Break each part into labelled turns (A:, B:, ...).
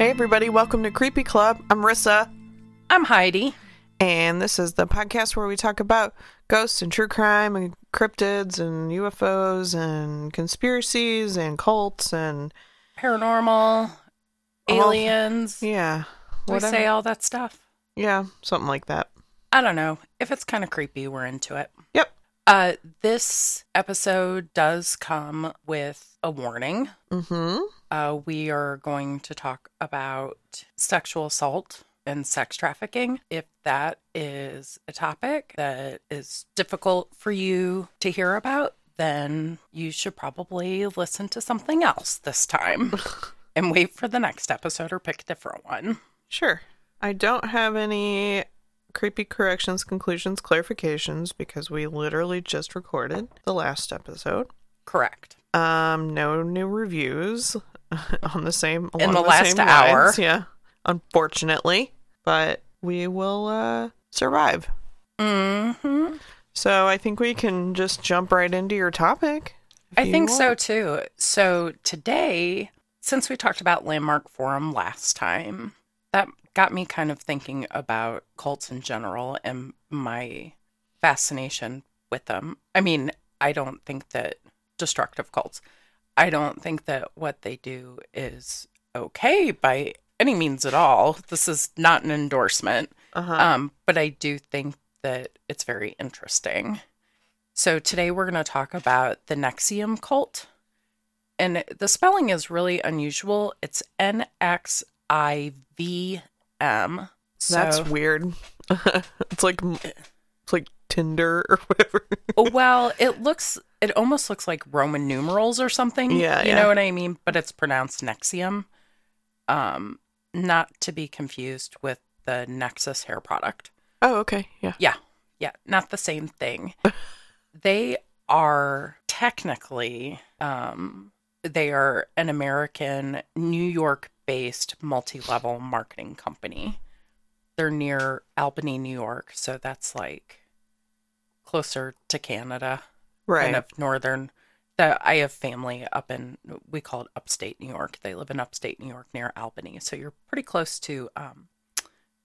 A: Hey, everybody, welcome to Creepy Club. I'm Rissa,
B: I'm Heidi.
A: and this is the podcast where we talk about ghosts and true crime and cryptids and UFOs and conspiracies and cults and,
B: Paranormal, aliens.
A: yeah,
B: we
A: whatever.
B: say all that stuff.
A: yeah, something like that.
B: I don't know. If it's kind of creepy, we're into it.
A: Yep.
B: Uh, this episode does come with a warning.
A: Mm-hmm.
B: Uh, we are going to talk about sexual assault and sex trafficking. If that is a topic that is difficult for you to hear about, then you should probably listen to something else this time and wait for the next episode or pick a different one.
A: Sure. I don't have any creepy corrections, conclusions, clarifications because we literally just recorded the last episode.
B: Correct.
A: Um, no new reviews on the same
B: In
A: along
B: the last
A: same
B: hour.
A: lines, Yeah, unfortunately, but we will uh, survive.
B: hmm
A: So I think we can just jump right into your topic.
B: I think so too. So today, since we talked about Landmark Forum last time, that got me kind of thinking about cults in general and my fascination with them. I mean, I don't think that destructive cults, I don't think that what they do is okay by any means at all. This is not an endorsement.
A: Uh-huh.
B: Um, but I do think that it's very interesting. So today we're going to talk about the NXIVM cult. And the spelling is really unusual. It's N X I V M.
A: That's weird. it's like it's like Tinder or whatever.
B: well, it looks it almost looks like Roman numerals or something.
A: Yeah,
B: You
A: yeah.
B: know what I mean? But it's pronounced Nexium. Um, not to be confused with the Nexxus hair product.
A: oh, okay. Yeah.
B: Yeah, yeah, not the same thing. they are technically, um, they are an American, New York-based multi-level marketing company. They're near Albany, New York, so that's like closer to Canada,
A: Right.
B: kind of northern. The, I have family up in we call it upstate New York. They live in upstate New York near Albany, so you're pretty close to um,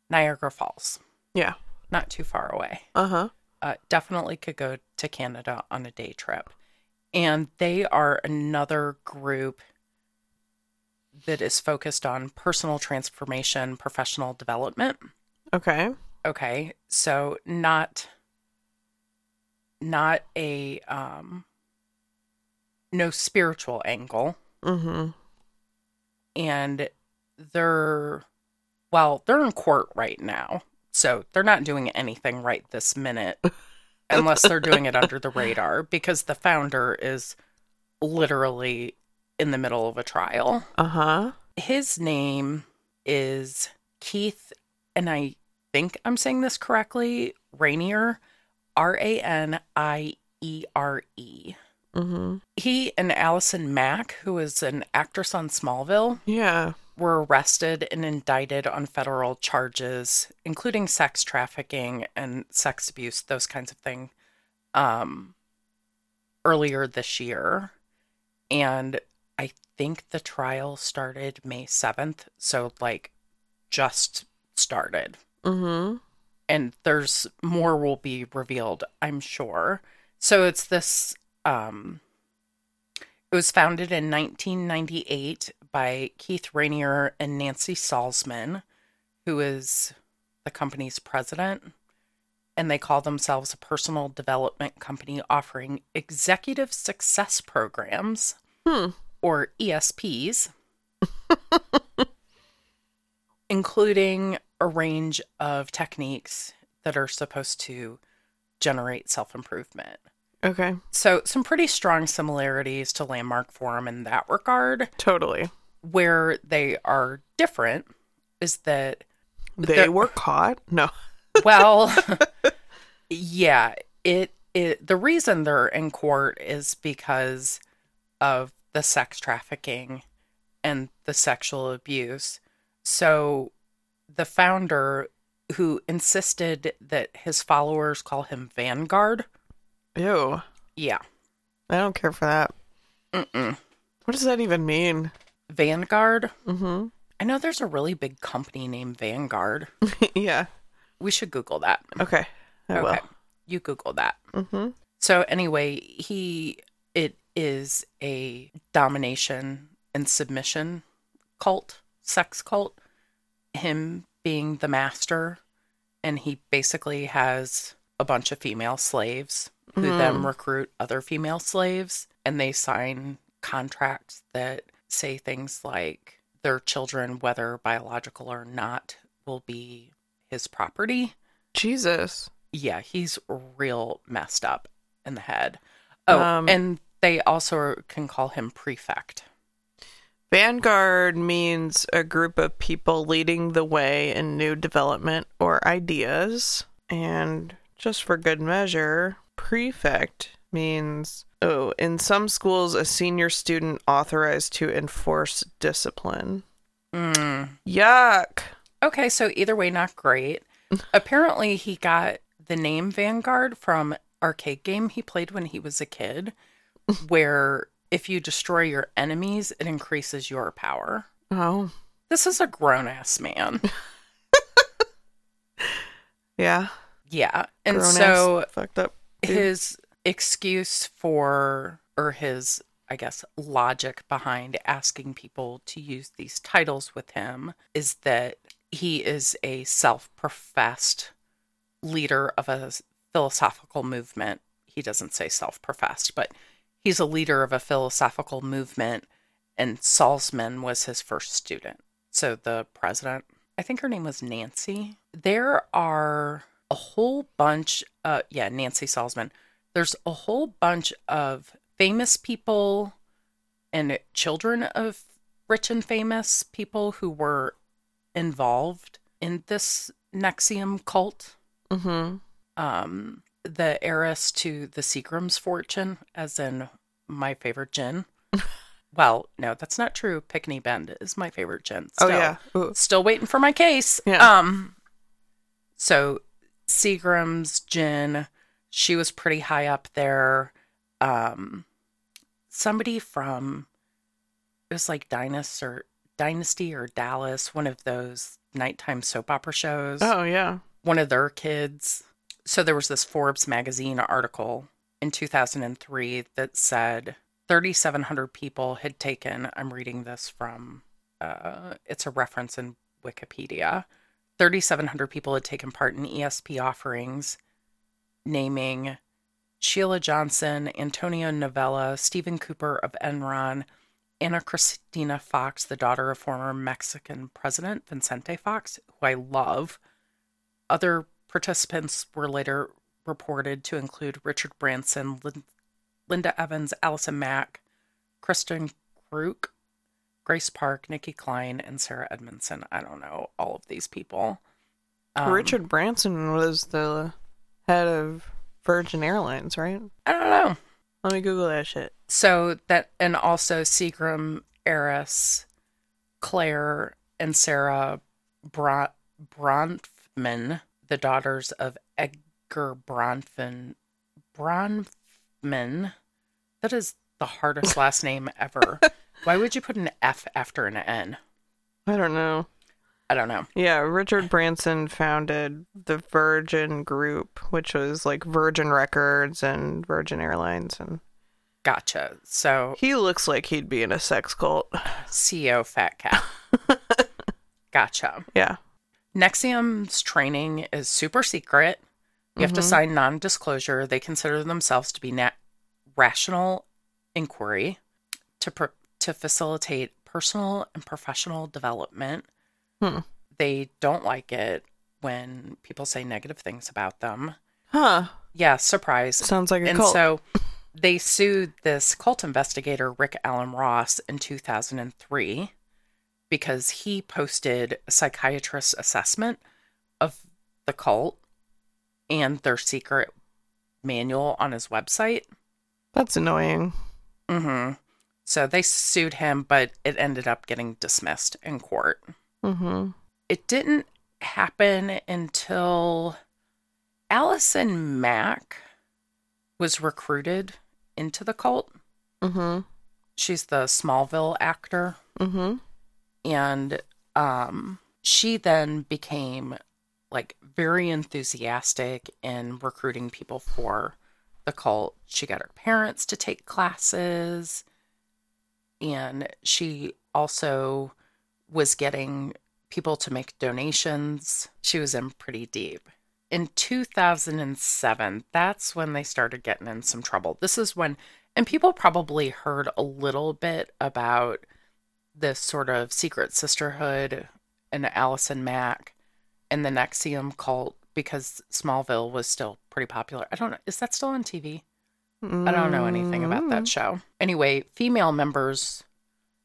B: Niagara Falls
A: Yeah.
B: not too far away.
A: Uh-huh.
B: Uh, definitely could go to Canada on a day trip. And they are another group that is focused on personal transformation, professional development.
A: Okay.
B: Okay, so not not a um no spiritual angle
A: Mm-hmm.
B: and they're well they're in court right now so they're not doing anything right this minute unless they're doing it under the radar because the founder is literally in the middle of a trial
A: Uh-huh.
B: his name is keith and i think i'm saying this correctly raniere r-a-n-i-e-r-e
A: Mm-hmm.
B: he and allison mack who is an actress on smallville
A: Yeah.
B: were arrested and indicted on federal charges, including sex trafficking and sex abuse, those kinds of things, um, earlier this year. And I think the trial started May 7th. So, like, just started.
A: Mm-hmm.
B: And there's more will be revealed, I'm sure. So, it's this. Um, it was founded in 1998 by Keith Raniere and Nancy Salzman, who is the company's president. And they call themselves a personal development company offering executive success programs,
A: Hmm.
B: or ESPs, including a range of techniques that are supposed to generate self improvement.
A: Okay.
B: So, some pretty strong similarities to Landmark Forum in that regard.
A: Totally.
B: Where they are different is that,
A: They were caught? No.
B: well, yeah, it, it, the reason they're in court is because of the sex trafficking and the sexual abuse. So, the founder who insisted that his followers call him Vanguard,
A: Ew.
B: yeah,
A: I don't care for that.
B: mm-mm.
A: What does that even mean?
B: Vanguard
A: Mm-hmm.
B: I know there's a really big company named Vanguard.
A: yeah.
B: We should Google that.
A: Okay. I
B: okay. You Google that.
A: Mm-hmm.
B: So anyway, he it is a domination and submission cult, sex cult. Him being the master, and he basically has a bunch of female slaves who then recruit other female slaves, and they sign contracts that say things like their children, whether biological or not, will be his property.
A: Jesus.
B: Yeah, he's real messed up in the head. Oh,
A: Um,
B: and they also can call him prefect.
A: Vanguard means a group of people leading the way in new development or ideas. And just for good measure, prefect means, oh, in some schools, a senior student authorized to enforce discipline.
B: Mm.
A: Yuck.
B: Okay, so either way, not great. Apparently, he got the name Vanguard from arcade game he played when he was a kid, where if you destroy your enemies, it increases your power.
A: Oh,
B: This is a grown ass man.
A: yeah.
B: Yeah. And
A: Grown-ass
B: so
A: fucked up. dude.
B: his excuse for, or his, I guess, logic behind asking people to use these titles with him is that he is a self professed leader of a philosophical movement. He doesn't say self professed, but he's a leader of a philosophical movement, and Salzman was his first student. So the president, I think her name was Nancy. There are a whole bunch, uh, yeah, Nancy Salzman. There's a whole bunch of famous people and children of rich and famous people who were involved in this NXIVM cult
A: Mm-hmm.
B: um, the heiress to the Seagram's fortune, as in my favorite gin. well, no, that's not true. Pinckney Bend is my favorite gin.
A: Oh,
B: Still,
A: yeah. Ooh.
B: Still waiting for my case.
A: Yeah.
B: Um, so Seagram's gin, she was pretty high up there. Um, somebody from it was like Dynasty or Dynasty or Dallas, one of those nighttime soap opera shows
A: Oh, yeah.
B: one of their kids. So there was this Forbes magazine article in 2003 that said 3,700 people had taken. I'm reading this from, uh, it's a reference in Wikipedia. 3,700 people had taken part in ESP offerings, naming Sheila Johnson, Antonia Novello, Stephen Cooper of Enron, Ana Cristina Fox, the daughter of former Mexican President Vicente Fox, who I love. Other participants were later reported to include Richard Branson, Lin- Linda Evans, Allison Mack, Kristin Kreuk, Grace Park, Nicki Clyne, and Sarah Edmondson. I don't know all of these people. Um,
A: Richard Branson was the head of Virgin Airlines, right?
B: I don't know.
A: Let me Google that shit.
B: So that, and also Seagram, Eris, Clare, and Sarah Bra- Bronfman, the daughters of Edgar Bronfman. Bronfman. That is the hardest last name ever. Why would you put an F after an N?
A: I don't know.
B: I don't know.
A: Yeah, Richard Branson founded the Virgin Group, which was like Virgin Records and Virgin Airlines, and
B: Gotcha. So
A: he looks like he'd be in a sex cult.
B: CEO Fat Cat. gotcha.
A: Yeah.
B: NXIVM's training is super secret. You have to sign non disclosure. They consider themselves to be na- rational inquiry to, to facilitate personal and professional development.
A: Hmm.
B: They don't like it when people say negative things about them.
A: Huh.
B: Yeah, surprise.
A: Sounds like a
B: and
A: cult.
B: so they sued this cult investigator, Rick Alan Ross, in 2003 because he posted a psychiatrist's assessment of the cult and their secret manual on his website.
A: That's annoying.
B: hmm So they sued him, but it ended up getting dismissed in court.
A: Mm-hmm.
B: It didn't happen until Allison Mack was recruited into the cult.
A: Mm-hmm.
B: She's the Smallville actor.
A: Mm-hmm.
B: And um, she then became like very enthusiastic in recruiting people for the cult. She got her parents to take classes, and she also was getting people to make donations. She was in pretty deep. In 2007, that's when they started getting in some trouble. This is when, and people probably heard a little bit about this sort of secret sisterhood and Allison Mack and the NXIVM cult because Smallville was still pretty popular. I don't know. Is that still on TV? I don't know anything about that mm. show. Anyway, female members,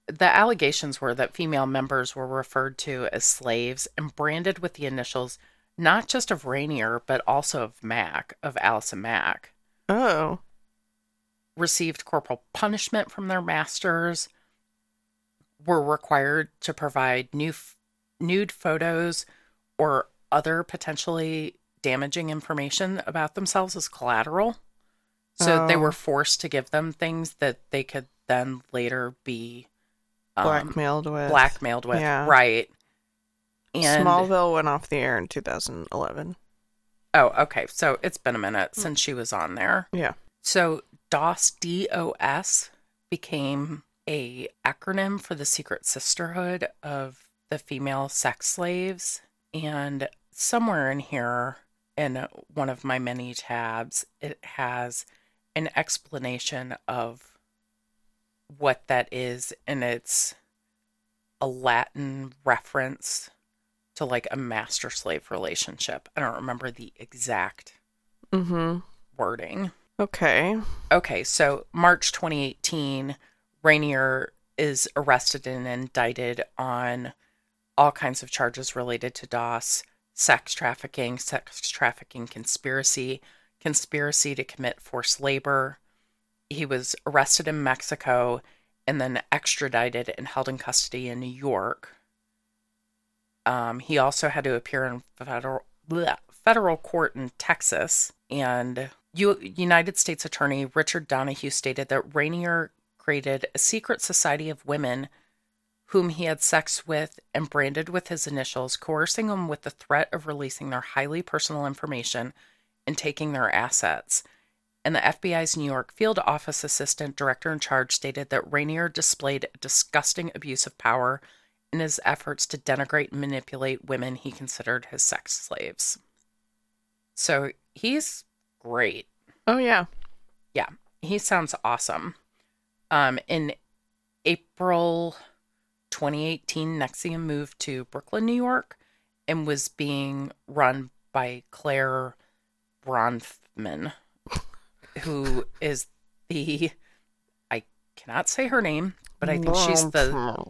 B: the allegations were that female members were referred to as slaves and branded with the initials not just of Raniere, but also of Mack, of Allison Mack.
A: Oh.
B: Received corporal punishment from their masters, were required to provide new nude photos or other potentially damaging information about themselves as collateral. So they
A: Oh.
B: were forced to give them things that they could then later be um,
A: Blackmailed with.
B: blackmailed with.
A: Yeah.
B: Right. And
A: Smallville went off the air in 2011.
B: oh, okay. So it's been a minute since she was on there.
A: Yeah.
B: So DOS DOS became a acronym for the secret sisterhood of the female sex slaves and somewhere in here in one of my many tabs it has an explanation of what that is and it's a Latin reference to like a master slave relationship. I don't remember the exact
A: Mm-hmm.
B: wording.
A: Okay.
B: Okay, so March 2018, Raniere is arrested and indicted on all kinds of charges related to DOS, sex trafficking, sex trafficking conspiracy, conspiracy to commit forced labor. He was arrested in Mexico and then extradited and held in custody in New York. Um, he also had to appear in federal bleh, federal court in Texas, and U- United States Attorney Richard Donoghue stated that Raniere created a secret society of women whom he had sex with and branded with his initials, coercing them with the threat of releasing their highly personal information and taking their assets. And the FBI's New York field office assistant director in charge stated that Raniere displayed a disgusting abuse of power in his efforts to denigrate and manipulate women he considered his sex slaves. So he's great.
A: Oh, yeah.
B: Yeah, he sounds awesome. Um, in April 2018, NXIVM moved to Brooklyn, New York, and was being run by Clare Bronfman, who is the I cannot say her name, but I think she's the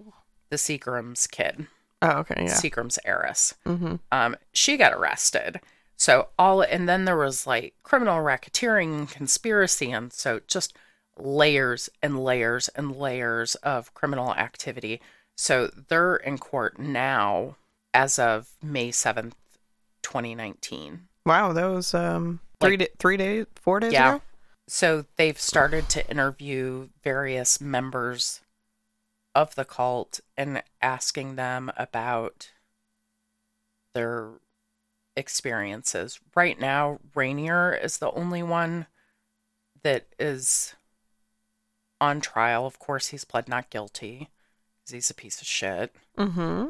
B: the Seagram's kid,
A: Oh, okay. Yeah.
B: Seagram's heiress
A: Mm-hmm.
B: um, she got arrested. So all, and then there was like criminal racketeering, conspiracy, and so just layers and layers and layers of criminal activity. So they're in court now as of May seventh, twenty nineteen.
A: Wow, that was um three
B: Like-
A: three days, four days
B: Yeah.
A: ago.
B: So they've started to interview various members of the cult and asking them about their experiences. Right now, Raniere is the only one that is on trial. Of course, he's pled not guilty because he's a piece of shit.
A: Mm-hmm.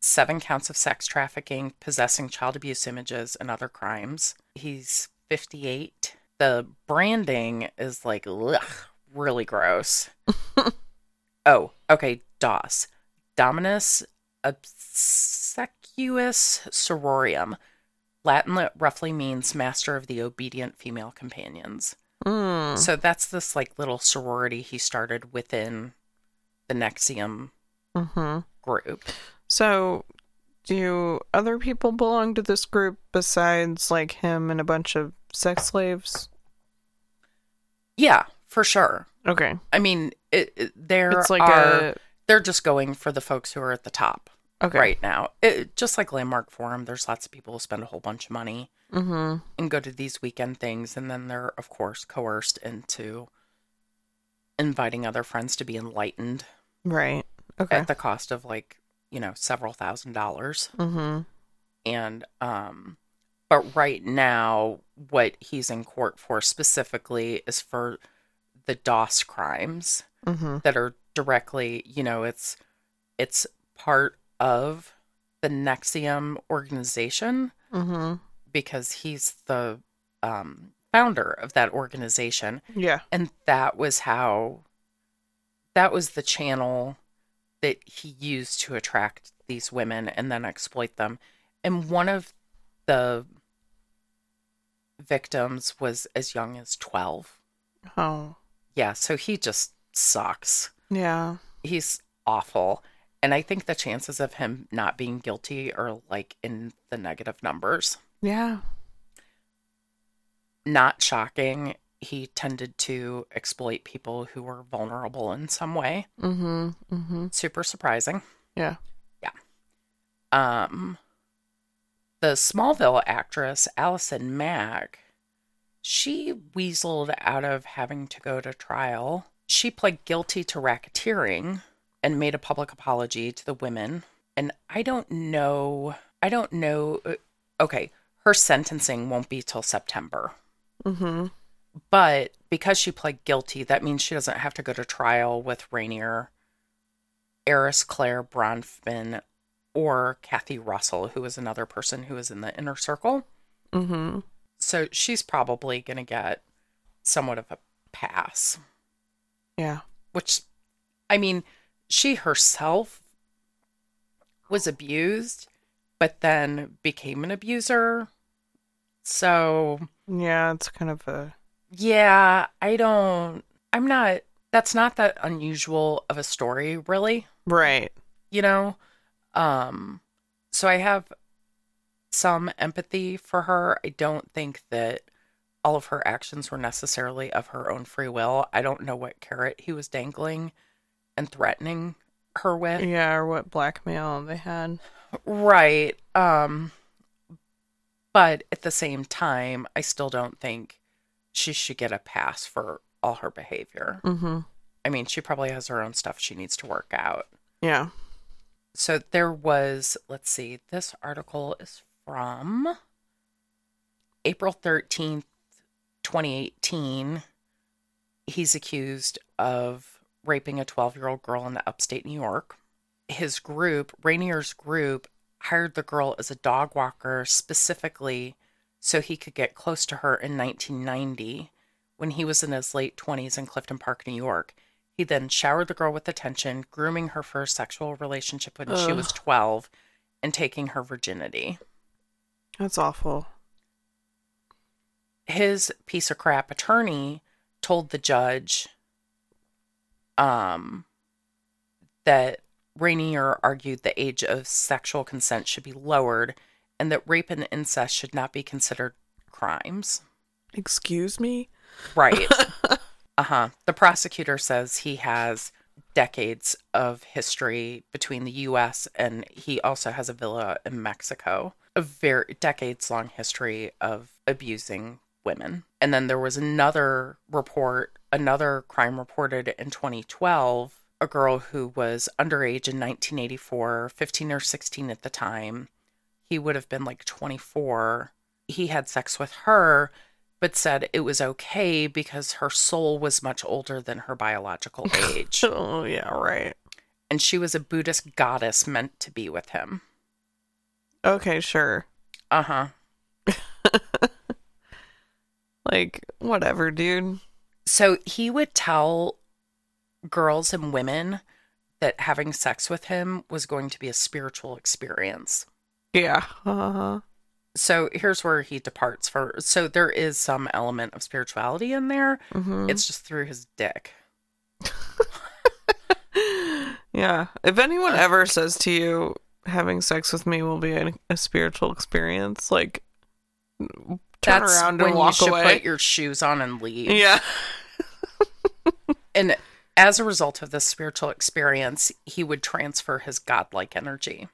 B: Seven counts of sex trafficking, possessing child abuse images, and other crimes. He's 58. The branding is like, ugh, really gross. oh, okay. DOS. Dominus Obsequious Sororium. Latin that roughly means master of the obedient female companions.
A: Mm.
B: So that's this like little sorority he started within the NXIVM
A: Mm-hmm.
B: group.
A: So, do other people belong to this group besides like him and a bunch of sex slaves?
B: Yeah, for sure.
A: Okay,
B: I mean, it, it- there
A: it's like
B: are
A: a
B: they're just going for the folks who are at the top
A: okay.
B: right now. It, just like Landmark Forum, there's lots of people who spend a whole bunch of money
A: Mm-hmm.
B: and go to these weekend things, and then they're of course coerced into inviting other friends to be enlightened
A: Right. Okay.
B: at the cost of like you know, several thousand dollars.
A: Mm-hmm.
B: And um but right now what he's in court for specifically is for the DOS crimes
A: Mm-hmm.
B: that are directly, you know, it's it's part of the NXIVM organization
A: Mm-hmm.
B: because he's the um, founder of that organization,
A: Yeah.
B: and that was how that was the channel that he used to attract these women and then exploit them. And one of the victims was as young as 12.
A: Oh.
B: Yeah, so he just sucks.
A: Yeah.
B: he's awful and i think the chances of him not being guilty are like in the negative numbers
A: Yeah.
B: not shocking he tended to exploit people who were vulnerable in some way
A: Mm-hmm. Mm-hmm.
B: super surprising
A: Yeah. Yeah.
B: Um the smallville actress allison mack she weaseled out of having to go to trial she pled guilty to racketeering and made a public apology to the women and i don't know i don't know uh, okay her sentencing won't be till september
A: Mm-hmm.
B: but because she pled guilty that means she doesn't have to go to trial with raniere eris clare bronfman or kathy russell who is another person who is in the inner circle
A: Mm-hmm.
B: so she's probably going to get somewhat of a pass
A: Yeah.
B: which I mean, she herself was abused, but then became an abuser. So,
A: Yeah. It's kind of a.
B: yeah, I don't, I'm not, that's not that unusual of a story, really,
A: Right.
B: you know? Um, so I have some empathy for her. I don't think that all of her actions were necessarily of her own free will. I don't know what carrot he was dangling and threatening her with.
A: Yeah. Or what blackmail they had.
B: Right. Um but at the same time, I still don't think she should get a pass for all her behavior.
A: Mm-hmm.
B: I mean, she probably has her own stuff she needs to work out.
A: Yeah.
B: So there was, let's see, this article is from April 13th, 2018. He's accused of raping a 12 year old girl in upstate New York. His group, Raniere's group, hired the girl as a dog walker specifically so he could get close to her in 1990 when he was in his late 20s in Clifton Park, New York. He then showered the girl with attention, grooming her for a sexual relationship when she was 12 and taking her virginity.
A: That's awful.
B: His piece of crap attorney told the judge um that Raniere argued the age of sexual consent should be lowered and that rape and incest should not be considered crimes.
A: Excuse me.
B: Right. uh huh. The prosecutor says he has decades of history between the U.S. and he also has a villa in Mexico. A very decades long history of abusing women. And then there was another report, another crime reported in 2012. A girl who was underage in 1984, 15 or 16 at the time. He would have been like 24. He had sex with her, but said it was okay because her soul was much older than her biological age.
A: Oh yeah. Right.
B: and she was a Buddhist goddess meant to be with him.
A: Okay. Sure.
B: Uh huh.
A: Like whatever, dude.
B: So he would tell girls and women that having sex with him was going to be a spiritual experience.
A: Yeah. Uh-huh.
B: So here's where he departs for. So there is some element of spirituality in there.
A: Mhm.
B: It's just through his dick.
A: Yeah. If anyone ever says to you, having sex with me will be a, a spiritual experience, like turn
B: That's
A: around
B: when
A: walk
B: you should
A: away.
B: put your shoes on and leave.
A: yeah.
B: And as a result of this spiritual experience, he would transfer his godlike energy.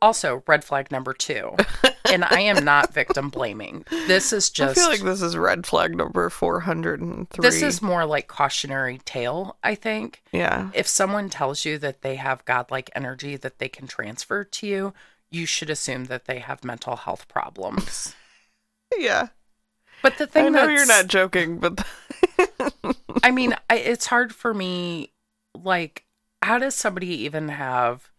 B: Also, red flag number two and I am not victim blaming. This is just.
A: I feel like this is red flag number 403.
B: this is more like cautionary tale, I think.
A: yeah.
B: If someone tells you that they have godlike energy that they can transfer to you, you should assume that they have mental health problems.
A: Yeah.
B: But the thing
A: I know
B: that's,
A: you're not joking, but
B: I mean, I, it's hard for me. Like, how does somebody even have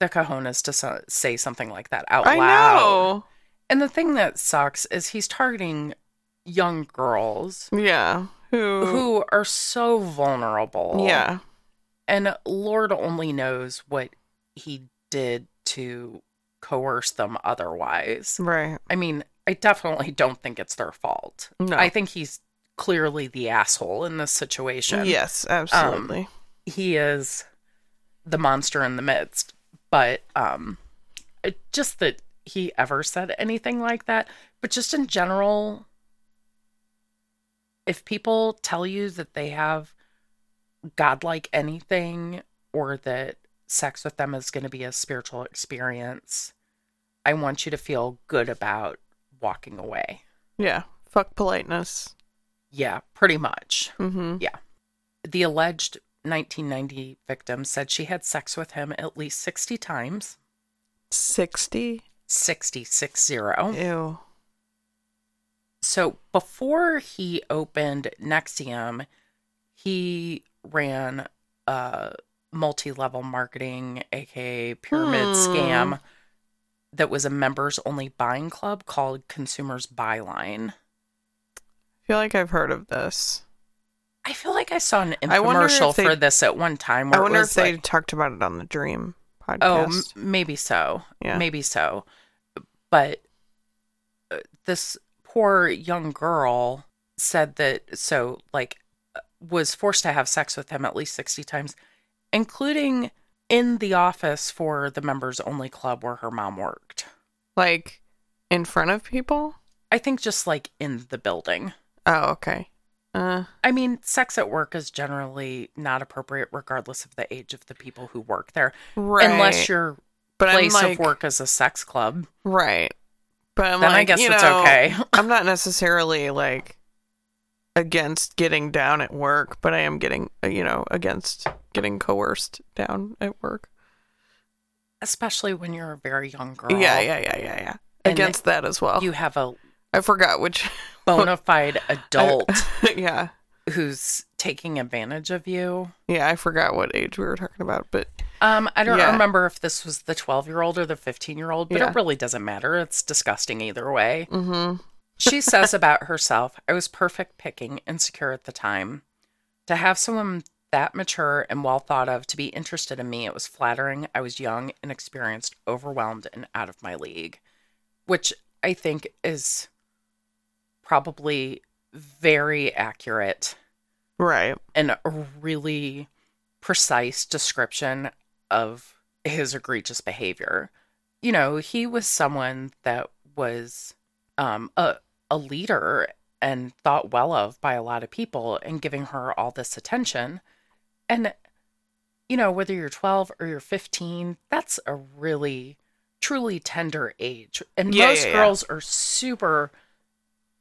B: the cojones to so- say something like that out
A: I
B: loud?
A: know.
B: And the thing that sucks is he's targeting young girls
A: Yeah. Who
B: who are so vulnerable.
A: Yeah.
B: And Lord only knows what he did to coerce them otherwise.
A: Right.
B: I mean, I definitely don't think it's their fault.
A: No.
B: I think he's clearly the asshole in this situation.
A: Yes, absolutely.
B: He is the monster in the midst. But um it, just that he ever said anything like that, but just in general if people tell you that they have godlike anything or that sex with them is going to be a spiritual experience, I want you to feel good about walking away.
A: yeah. Fuck politeness.
B: Yeah, pretty much.
A: Mm-hmm. Yeah.
B: The alleged 1990 victim said she had sex with him at least 60 times.
A: 60?
B: 60, six
A: Oh.
B: zero.
A: Ew.
B: So before he opened NXIVM, he ran a multi-level marketing, aka pyramid
A: Hmm.
B: scam, that was a members-only buying club called Consumers Buyline.
A: I feel like I've heard of this.
B: I feel like I saw an
A: I wonder if
B: infomercial
A: they-
B: for this at one time. Where
A: I wonder if they
B: like,
A: talked about it on the Dream
B: Oh,
A: podcast.
B: m- maybe so.
A: Yeah.
B: Maybe so. But uh, this poor young girl said that so like uh, was forced to have sex with him at least 60 times including in the office for the members only club where her mom worked.
A: like in front of people?
B: I think just like in the building.
A: Oh, okay. Uh,
B: I mean, sex at work is generally not appropriate regardless of the age of the people who work there
A: right.
B: unless your
A: but
B: place
A: like,
B: of work is a sex club.
A: Right. But I'm
B: then
A: like,
B: I guess
A: you
B: it's
A: know,
B: okay.
A: I'm not necessarily like against getting down at work, but I am getting, uh, you know, against getting coerced down at work.
B: especially when you're a very young girl.
A: Yeah, yeah, yeah, yeah, yeah.
B: And
A: Against that as well.
B: You have a
A: I forgot which.
B: bona fide adult
A: yeah.
B: who's taking advantage of you.
A: Yeah, I forgot what age we were talking about, but
B: Um, I don't
A: Yeah.
B: remember if this was the 12 year old or the 15 year old, but
A: Yeah.
B: it really doesn't matter. It's disgusting either way.
A: hmm
B: She says about herself, I was perfect picking, insecure at the time. To have someone that mature and well thought of to be interested in me, it was flattering. I was young, inexperienced, overwhelmed, and out of my league, which I think is probably very accurate
A: right.
B: and a really precise description of his egregious behavior. You know, he was someone that was um, a a leader and thought well of by a lot of people, and giving her all this attention. And you know, whether you're 12 or you're 15, that's a really truly tender age. And
A: Yeah,
B: most
A: yeah, yeah.
B: girls are super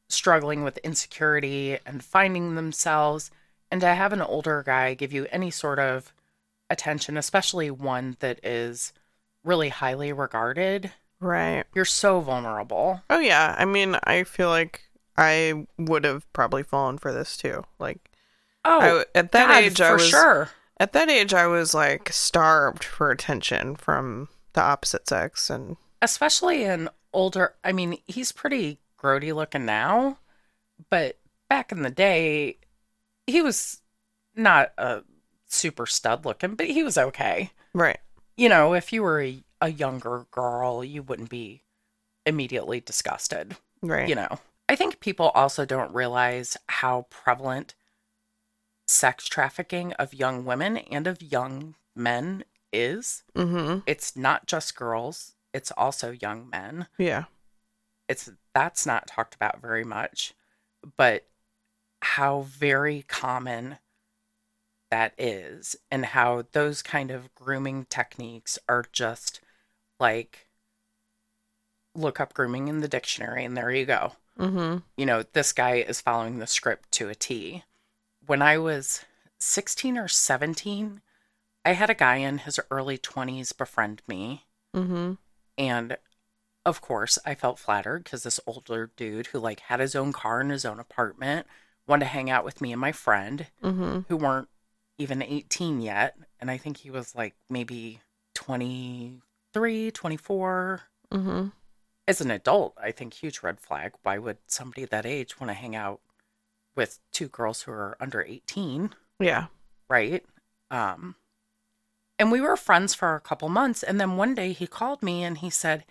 B: struggling with insecurity and finding themselves. And to have an older guy give you any sort of attention, especially one that is really highly regarded,
A: Right.
B: you're so vulnerable.
A: Oh yeah. I mean, I feel like I would have probably fallen for this too. Like
B: Oh,
A: I, at that
B: God,
A: age,
B: for
A: I was
B: sure.
A: at that age, I was like starved for attention from the opposite sex, and
B: especially in older i mean he's pretty grody looking now but back in the day he was not a super stud looking but he was okay
A: right.
B: you know if you were a, a younger girl you wouldn't be immediately disgusted
A: Right.
B: you know i think people also don't realize how prevalent sex trafficking of young women and of young men is
A: Mm-hmm.
B: it's not just girls it's also young men
A: Yeah.
B: it's that's not talked about very much but how very common that is and how those kind of grooming techniques are just like look up grooming in the dictionary, and there you go.
A: Mm-hmm.
B: You know, this guy is following the script to a T. When I was 16 or 17, I had a guy in his early 20s befriend me.
A: Mm-hmm.
B: And of course, I felt flattered because this older dude who like had his own car and his own apartment wanted to hang out with me and my friend
A: Mm-hmm.
B: who weren't even 18 yet. And I think he was like maybe 23, 24.
A: Mm-hmm.
B: As an adult, I think huge red flag. Why would somebody that age want to hang out with two girls who are under 18?
A: Yeah.
B: right? Um, and we were friends for a couple months. And then one day he called me and he said,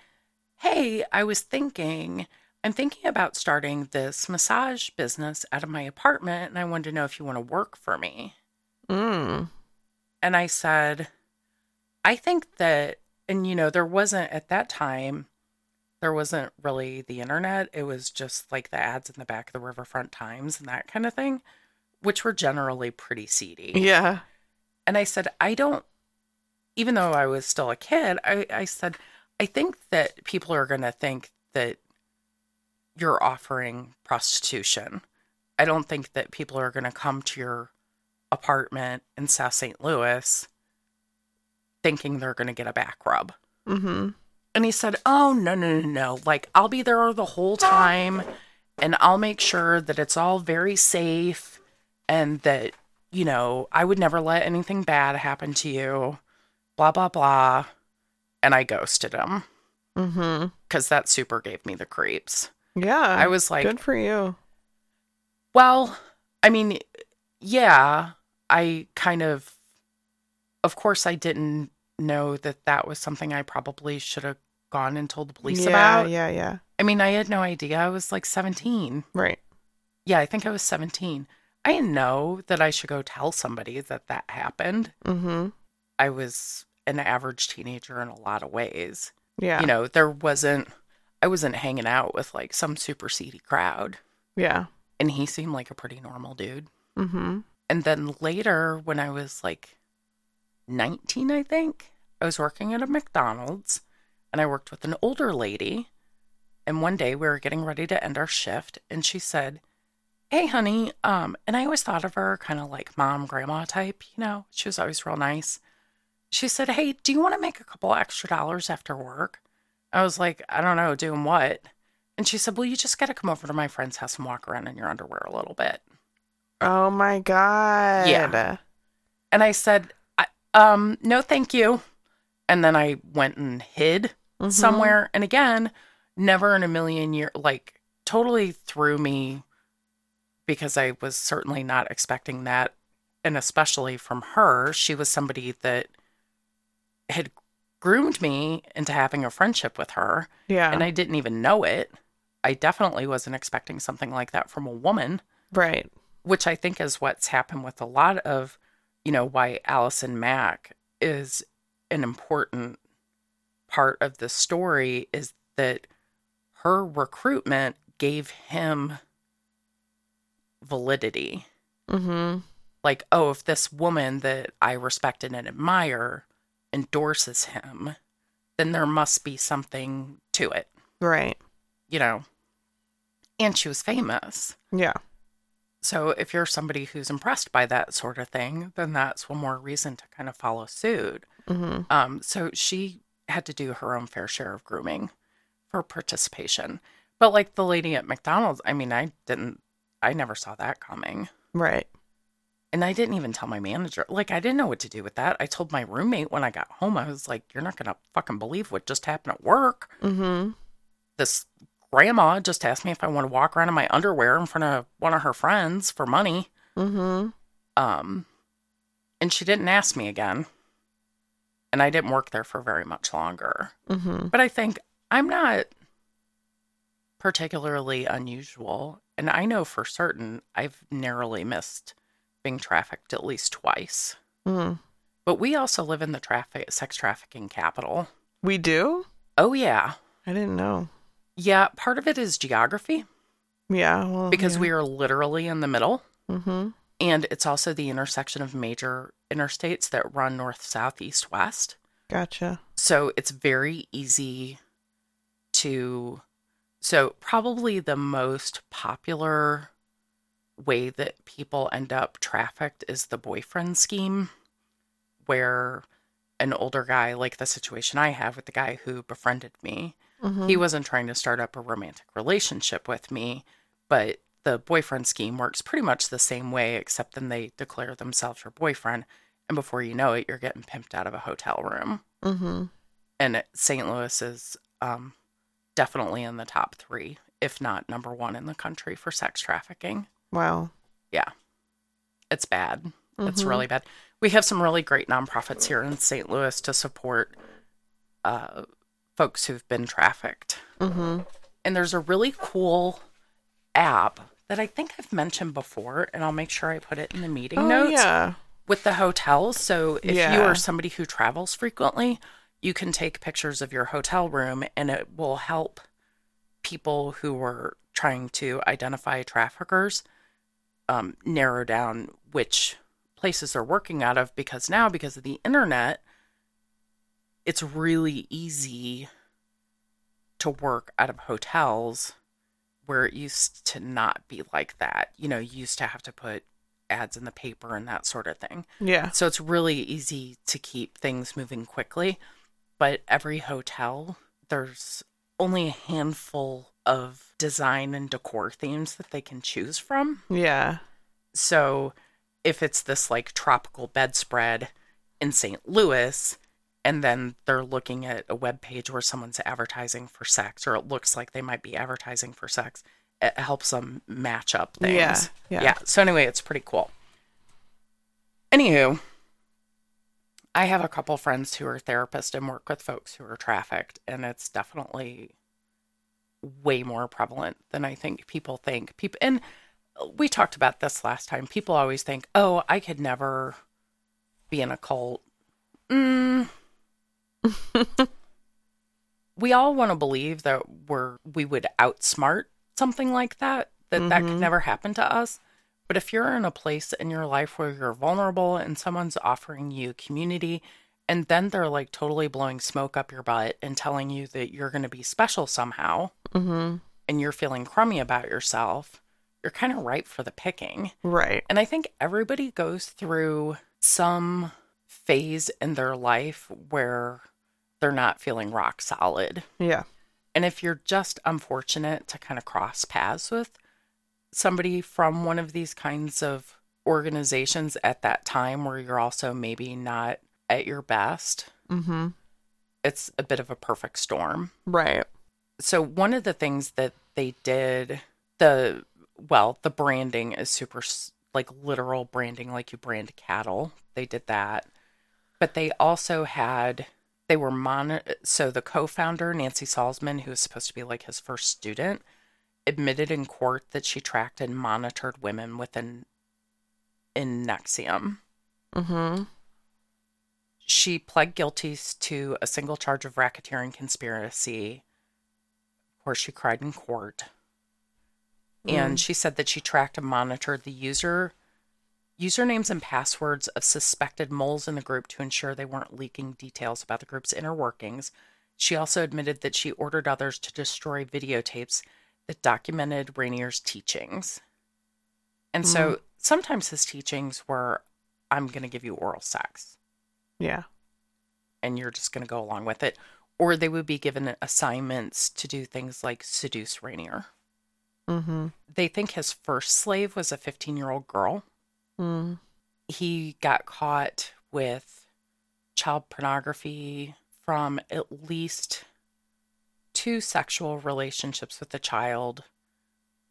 B: Hey, I was thinking, I'm thinking about starting this massage business out of my apartment. And I wanted to know if you want to work for me.
A: Mm.
B: And I said, I think that, and you know, there wasn't at that time, there wasn't really the internet. It was just like the ads in the back of the Riverfront Times and that kind of thing, which were generally pretty seedy.
A: Yeah.
B: And I said, I don't, even though I was still a kid, I, I said, I think that people are going to think that you're offering prostitution. I don't think that people are going to come to your apartment in South St. Louis thinking they're going to get a back rub.
A: Mm-hmm.
B: And he said, Oh, no, no, no, no. Like, I'll be there the whole time and I'll make sure that it's all very safe and that, you know, I would never let anything bad happen to you, blah, blah, blah. And I ghosted him
A: Mm-hmm.
B: because that super gave me the creeps.
A: Yeah.
B: I was like,
A: good for you.
B: Well, I mean, yeah, I kind of, of course, I didn't know that that was something I probably should have gone and told the police
A: yeah,
B: about.
A: Yeah. Yeah.
B: I mean, I had no idea. I was like 17.
A: Right.
B: Yeah, I think I was 17. I didn't know that I should go tell somebody that that happened.
A: Mm-hmm.
B: I was an average teenager in a lot of ways.
A: Yeah.
B: You know, there wasn't, I wasn't hanging out with like some super seedy crowd.
A: Yeah.
B: And he seemed like a pretty normal dude.
A: Mm-hmm.
B: And then later, when I was like 19, I think, I was working at a McDonald's and I worked with an older lady. And one day we were getting ready to end our shift and she said, Hey, honey. Um, and I always thought of her kind of like mom, grandma type, you know, she was always real nice. She said, Hey, do you want to make a couple extra dollars after work? I was like, I don't know, doing what? And she said, Well, you just got to come over to my friend's house and walk around in your underwear a little bit.
A: Oh my god.
B: Yeah. And I said, um, no, thank you. And then I went and hid
A: Mhm.
B: somewhere. And again, never in a million years, like totally threw me because I was certainly not expecting that. And especially from her, she was somebody that had groomed me into having a friendship with her.
A: Yeah.
B: And I didn't even know it. I definitely wasn't expecting something like that from a woman
A: right.
B: which I think is what's happened with a lot of, you know, why Allison Mack is an important part of the story is that her recruitment gave him validity.
A: Mm-hmm.
B: Like, oh, if this woman that I respect and admire endorses him, then there must be something to it,
A: Right.
B: you know? And she was famous.
A: Yeah.
B: So if you're somebody who's impressed by that sort of thing, then that's one more reason to kind of follow suit.
A: Mm-hmm.
B: Um, so she had to do her own fair share of grooming for participation. But like the lady at McDonald's, I mean, I didn't, I never saw that coming.
A: Right.
B: And I didn't even tell my manager. Like, I didn't know what to do with that. I told my roommate when I got home, I was like, you're not going to fucking believe what just happened at work.
A: Mm-hmm.
B: This grandma just asked me if I want to walk around in my underwear in front of one of her friends for money.
A: Mm-hmm.
B: Um, and she didn't ask me again. And I didn't work there for very much longer.
A: Mm-hmm.
B: But I think I'm not particularly unusual. And I know for certain I've narrowly missed being trafficked at least twice.
A: Mm-hmm.
B: But we also live in the traffic sex trafficking capital.
A: We do?
B: Oh yeah.
A: I didn't know.
B: Yeah, part of it is geography
A: Yeah. Well,
B: because
A: yeah.
B: we are literally in the middle.
A: Mm-hmm.
B: And it's also the intersection of major interstates that run north, south, east, west.
A: Gotcha.
B: So it's very easy to so probably the most popular way that people end up trafficked is the boyfriend scheme where an older guy like the situation I have with the guy who befriended me
A: Mhm.
B: he wasn't trying to start up a romantic relationship with me but the boyfriend scheme works pretty much the same way except then they declare themselves your boyfriend and before you know it you're getting pimped out of a hotel room
A: Mhm.
B: and St. Louis is um, definitely in the top three, if not number one in the country for sex trafficking.
A: Wow. Yeah.
B: It's bad. It's
A: Mhm.
B: really bad. We have some really great nonprofits here in St. Louis to support uh, folks who've been trafficked.
A: Mhm.
B: And there's a really cool app that I think I've mentioned before, and I'll make sure I put it in the meeting
A: Oh
B: notes.
A: yeah.
B: with the hotels. So if you are somebody who travels frequently, you can take pictures of your hotel room and it will help people who are trying to identify traffickers um, narrow down which places they're working out of because now because of the internet it's really easy to work out of hotels where it used to not be like that you know you used to have to put ads in the paper and that sort of thing
A: Yeah.
B: so it's really easy to keep things moving quickly. But every hotel, there's only a handful of design and decor themes that they can choose from.
A: Yeah.
B: So if it's this like tropical bedspread in St. Louis, and then they're looking at a web page where someone's advertising for sex, or it looks like they might be advertising for sex, it helps them match up things.
A: Yeah, yeah.
B: yeah. So anyway, it's pretty cool. Anywho, I have a couple friends who are therapists and work with folks who are trafficked, and it's definitely way more prevalent than I think people think. People and we talked about this last time. People always think, "Oh, I could never be in a cult." Mm. we all want to believe that we're we would outsmart something like that. That that could
A: Mhm.
B: never happen to us. But if you're in a place in your life where you're vulnerable and someone's offering you community, and then they're like totally blowing smoke up your butt and telling you that you're going to be special somehow,
A: Mhm.
B: and you're feeling crummy about yourself, you're kind of ripe for the picking.
A: Right.
B: And I think everybody goes through some phase in their life where they're not feeling rock solid.
A: Yeah.
B: And if you're just unfortunate to kind of cross paths with somebody from one of these kinds of organizations at that time where you're also maybe not at your best,
A: Mhm.
B: it's a bit of a perfect storm.
A: Right.
B: so one of the things that they did the well the branding is super like literal branding like you brand cattle they did that but they also had they were mon so the co-founder nancy salzman who was supposed to be like his first student admitted in court that she tracked and monitored women within in NXIVM
A: Mhm.
B: she pled guilty to a single charge of racketeering conspiracy. Of course, she cried in court. And she said that she tracked and monitored the user usernames and passwords of suspected moles in the group to ensure they weren't leaking details about the group's inner workings. She also admitted that she ordered others to destroy videotapes that documented Raniere's teachings. And so sometimes his teachings were I'm going to give you oral sex
A: Yeah.
B: and you're just going to go along with it. Or they would be given assignments to do things like seduce Rainier.
A: Mm-hmm.
B: They think his first slave was a 15 year old girl.
A: Mm.
B: He got caught with child pornography from at least two sexual relationships with a child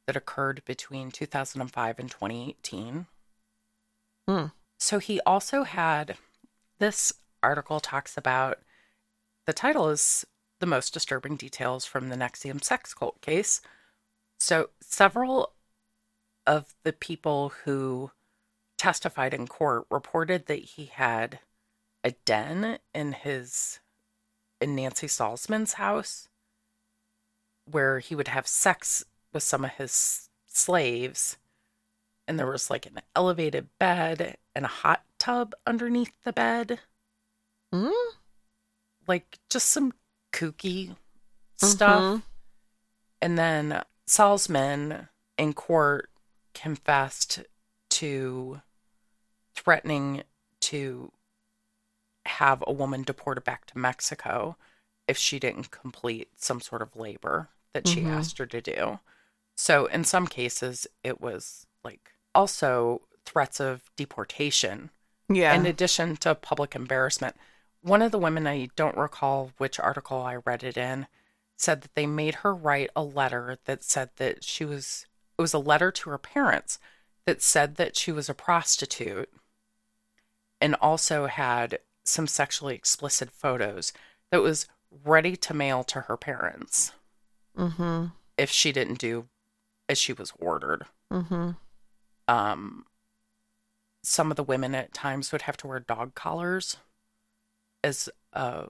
B: that occurred between 2005 and 2018.
A: Hmm.
B: So he also had this article talks about the title is The Most Disturbing Details from the NXIVM Sex Cult Case. So several of the people who testified in court reported that he had a den in his in Nancy Salzman's house where he would have sex with some of his slaves and there was like an elevated bed and a hot tub underneath the bed
A: Mm?
B: like just some kooky stuff.
A: Mhm.
B: And then Salzman in court confessed to threatening to have a woman deported back to Mexico if she didn't complete some sort of labor that she
A: Mhm.
B: asked her to do. So in some cases, it was like also threats of deportation
A: Yeah.
B: in addition to public embarrassment. One of the women, I don't recall which article I read it in, said that they made her write a letter that said that she was, it was a letter to her parents that said that she was a prostitute and also had some sexually explicit photos that was ready to mail to her parents
A: mm-hmm.
B: if she didn't do as she was ordered.
A: Mm-hmm.
B: um some of the women at times would have to wear dog collars as a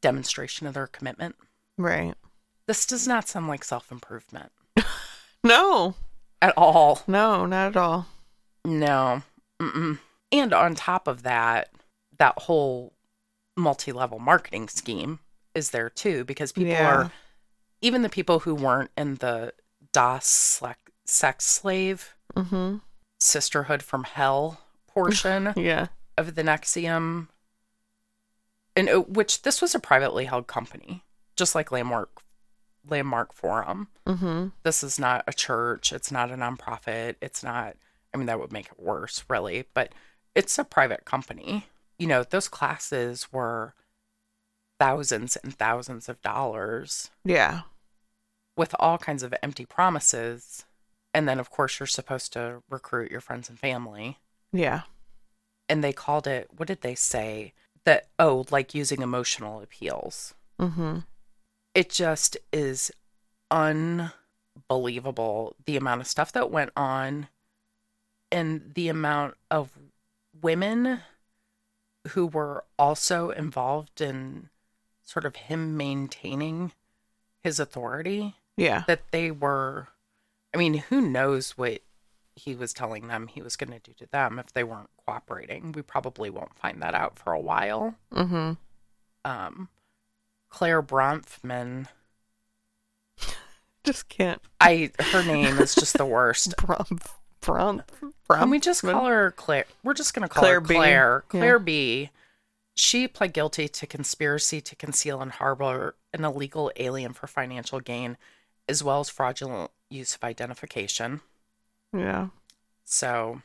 B: demonstration of their commitment.
A: Right.
B: This does not sound like self-improvement
A: No.
B: at all.
A: No, not at all.
B: No. Mm-mm. And on top of that, that whole multi-level marketing scheme is there too because people
A: Yeah.
B: are even the people who weren't in the DOS sex slave
A: Mm-hmm.
B: sisterhood from hell portion
A: Yeah.
B: of the NXIVM, and uh, which this was a privately held company, just like Landmark Landmark Forum.
A: Mm-hmm.
B: This is not a church. It's not a nonprofit. It's not. I mean, that would make it worse, really. But it's a private company. You know, those classes were thousands and thousands of dollars
A: Yeah.
B: with all kinds of empty promises. And then, of course, you're supposed to recruit your friends and family.
A: Yeah.
B: and they called it what did they say that oh like using emotional appeals
A: Mm-hmm.
B: it just is unbelievable the amount of stuff that went on and the amount of women who were also involved in sort of him maintaining his authority
A: Yeah.
B: that they were i mean who knows what he was telling them he was going to do to them if they weren't cooperating we probably won't find that out for a while
A: Mm-hmm.
B: um clare bronfman
A: Just can't.
B: i her name is just the worst
A: Brum. Brum.
B: can we just call her clare we're just going to call
A: Clare
B: her
A: B.
B: clare
A: Yeah.
B: b she pled guilty to conspiracy to conceal and harbor an illegal alien for financial gain as well as fraudulent use of identification
A: Yeah.
B: So,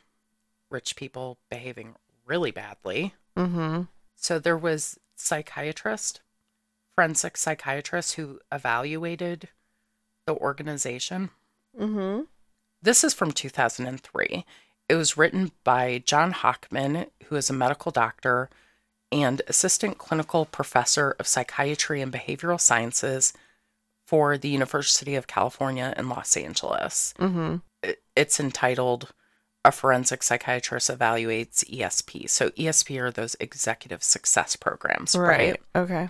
B: rich people behaving really badly.
A: Mm-hmm.
B: So, there was psychiatrist, forensic psychiatrist who evaluated the organization.
A: Mm-hmm.
B: This is from 2003. It was written by John Hochman, who is a medical doctor and assistant clinical professor of psychiatry and behavioral sciences for the University of California in Los Angeles.
A: Mm-hmm.
B: it's entitled A Forensic Psychiatrist Evaluates ESP. So ESP are those executive success programs, right?
A: Right. Okay.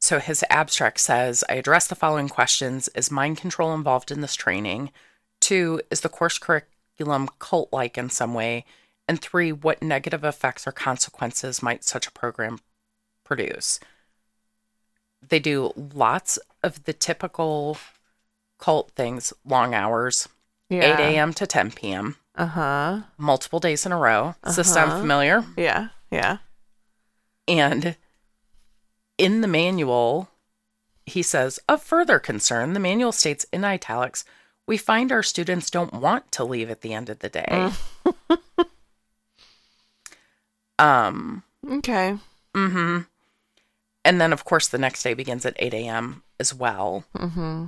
B: So his abstract says, I address the following questions. Is mind control involved in this training? Two, is the course curriculum cult like in some way? And three, what negative effects or consequences might such a program produce? They do lots of the typical cult things, long hours,
A: Yeah.
B: 8 a.m. to 10 p.m.,
A: Uh-huh.
B: multiple days in a row. Does this sound
A: Uh-huh.
B: familiar?
A: Yeah. Yeah.
B: And in the manual, he says, of further concern, the manual states in italics, we find our students don't want to leave at the end of the day. um,
A: Okay.
B: hmm And then, of course, the next day begins at 8 a.m. as well.
A: Mm-hmm.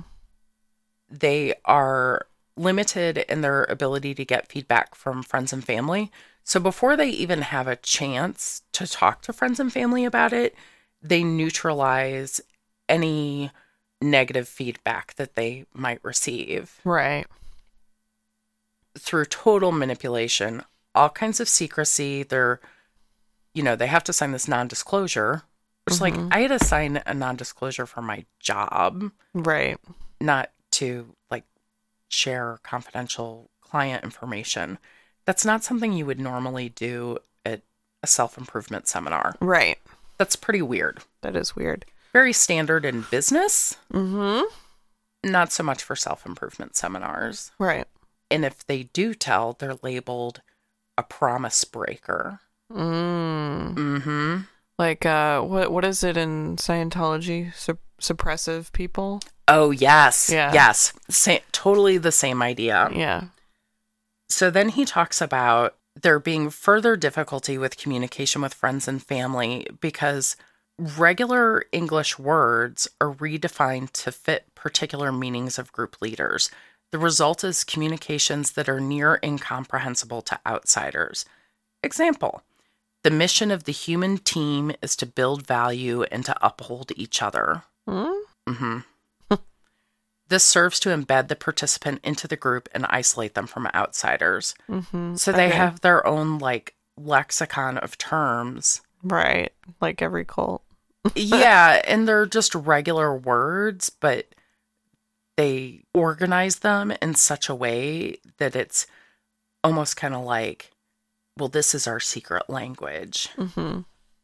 B: They are limited in their ability to get feedback from friends and family. So before they even have a chance to talk to friends and family about it, they neutralize any negative feedback that they might receive
A: Right.
B: through total manipulation, all kinds of secrecy. They're, you know, they have to sign this non disclosure, which, like, mm-hmm. I had to sign a non disclosure for my job,
A: Right.
B: not to, like, share confidential client information. That's not something you would normally do at a self improvement seminar.
A: Right.
B: That's pretty weird.
A: That is weird.
B: Very standard in business,
A: Mm-hmm.
B: not so much for self improvement seminars.
A: Right.
B: And if they do tell, they're labeled a promise breaker.
A: Mm.
B: Mm-hmm.
A: Like uh what what is it in Scientology? Sup- suppressive people?
B: Oh, yes.
A: Yeah.
B: Yes. Sa- totally the same idea.
A: Yeah.
B: So then he talks about there being further difficulty with communication with friends and family because regular English words are redefined to fit particular meanings of group leaders. The result is communications that are near incomprehensible to outsiders. Example The mission of the human team is to build value and to uphold each other.
A: Hmm?
B: hmm this serves to embed the participant into the group and isolate them from outsiders.
A: Mm-hmm.
B: So they
A: Okay.
B: have their own like lexicon of terms.
A: Right. Like every cult.
B: yeah, and they're just regular words, but they organize them in such a way that it's almost kind of like, well, this is our secret language.
A: Mm-hmm.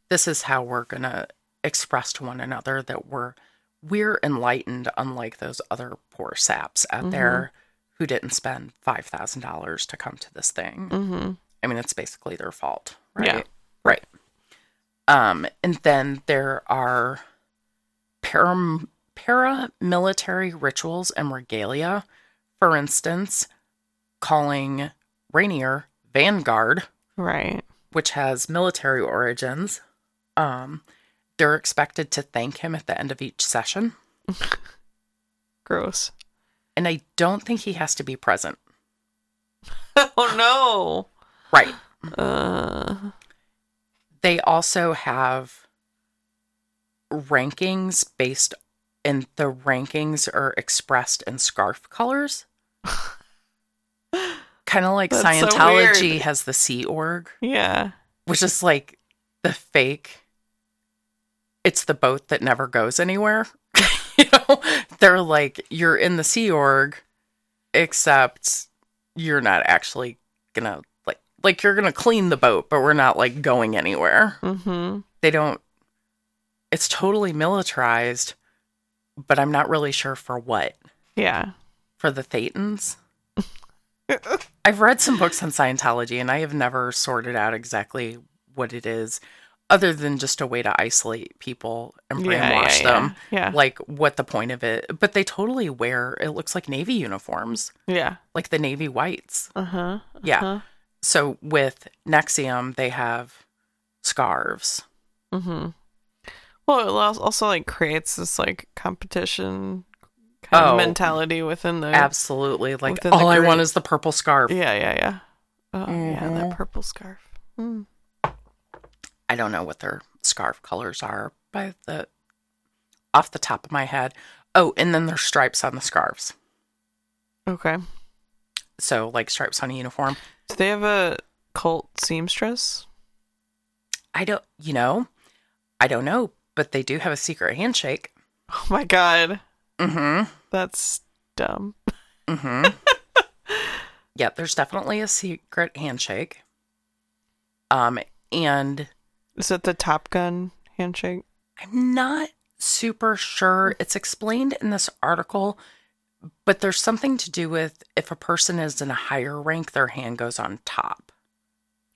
B: This is how we're going to express to one another that we're we're enlightened unlike those other poor saps out there who didn't spend $5,000 to come to this thing.
A: Mm-hmm.
B: I mean, it's basically their fault, right?
A: Yeah.
B: Um, and then there are param- paramilitary rituals and regalia. For instance, calling Raniere Vanguard,
A: Right.
B: which has military origins. Um, they're expected to thank him at the end of each session.
A: Gross.
B: And I don't think he has to be present.
A: oh no. Right. Uh
B: they also have rankings based and the rankings are expressed in scarf colors kind of like
A: That's
B: scientology
A: weird.
B: has the sea org
A: yeah.
B: which is like the fake it's the boat that never goes anywhere you know they're like you're in the sea org except you're not actually gonna like you're gonna clean the boat but we're not like going anywhere
A: Mm-hmm.
B: they don't it's totally militarized but i'm not really sure for what
A: Yeah.
B: for the thetans i've read some books on scientology and i have never sorted out exactly what it is other than just a way to isolate people and brainwash
A: yeah, yeah,
B: them
A: Yeah.
B: like what the point of it but they totally wear it looks like navy uniforms
A: Yeah.
B: like the navy whites
A: Uh-huh.
B: yeah
A: Uh-huh.
B: So with NXIVM they have scarves
A: Mm-hmm. Well, it also like creates this like competition kind
B: Oh.
A: of mentality within the
B: Absolutely. Like
A: within
B: all I want is the purple scarf.
A: Yeah, yeah, yeah. Oh, yeah,
B: Mhm.
A: that purple scarf. Mm.
B: I don't know what their scarf colors are by the off the top of my head. Oh, and then there's stripes on the scarves.
A: Okay.
B: So like stripes on a uniform.
A: Do they have a cult seamstress?
B: I don't you know, I don't know, but they do have a secret handshake.
A: Oh my god,
B: Mm-hmm.
A: that's dumb.
B: Mm-hmm. yeah, there's definitely a secret handshake. Um, and
A: Is it the Top Gun handshake?
B: I'm not super sure. It's explained in this article, but there's something to do with if a person is in a higher rank, their hand goes on top.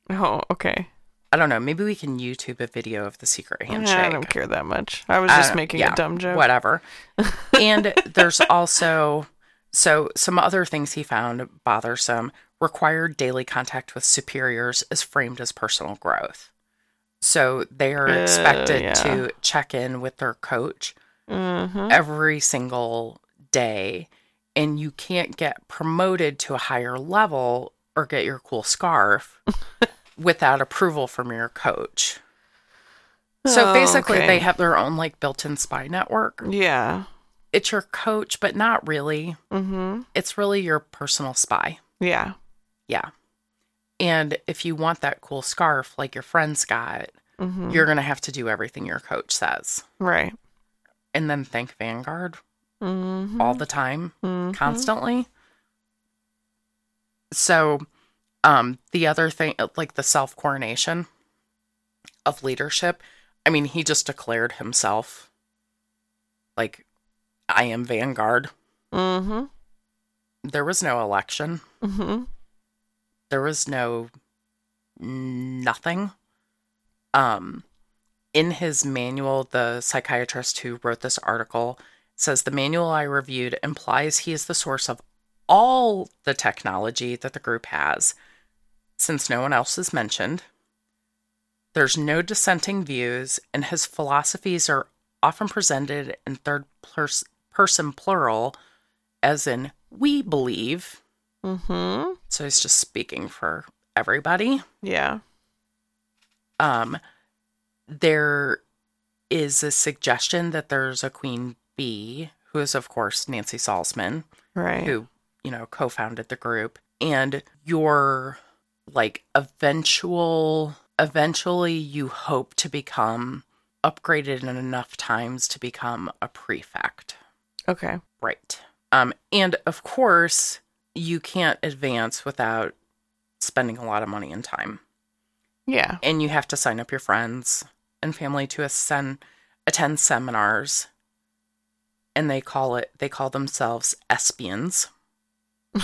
A: Oh, okay.
B: I don't know. Maybe we can YouTube a video of the secret handshake.
A: I don't care that much. I was just
B: don't-
A: making
B: yeah,
A: a dumb joke.
B: Whatever. and there's also so some other things he found bothersome. Required daily contact with superiors is framed as personal growth. So they are
A: Uh,
B: expected
A: yeah.
B: to check in with their coach
A: Mm-hmm.
B: every single day and you can't get promoted to a higher level or get your cool scarf without approval from your coach. So
A: Oh,
B: basically
A: okay.
B: they have their own like built-in spy network.
A: Yeah.
B: It's your coach but not really.
A: Mm-hmm.
B: It's really your personal spy.
A: Yeah.
B: Yeah. And if you want that cool scarf like your friends got,
A: Mm-hmm.
B: you're going to have to do everything your coach says.
A: right.
B: And then thank Vanguard
A: Mm-hmm.
B: all the time.
A: Mhm.
B: constantly. So, um, the other thing, like the self coronation of leadership, I mean, he just declared himself like I am Vanguard.
A: Mm-hmm.
B: There was no election.
A: Mm-hmm.
B: There was no nothing. Um, in his manual, the psychiatrist who wrote this article says the manual I reviewed implies he is the source of all the technology that the group has, since no one else is mentioned. There's no dissenting views, and his philosophies are often presented in third pers- person plural, as in, we believe.
A: Mm-hmm.
B: So he's just speaking for everybody.
A: Yeah.
B: Um, there is a suggestion that there's a queen who is, of course, Nancy Salzman,
A: Right.
B: who, you know, co founded the group. And your like eventual, eventually, you hope to become upgraded in enough times to become a prefect.
A: Okay.
B: Right. Um, and of course, you can't advance without spending a lot of money and time.
A: Yeah.
B: And you have to sign up your friends and family to ascend, attend seminars. And they call it, they call themselves ESPians.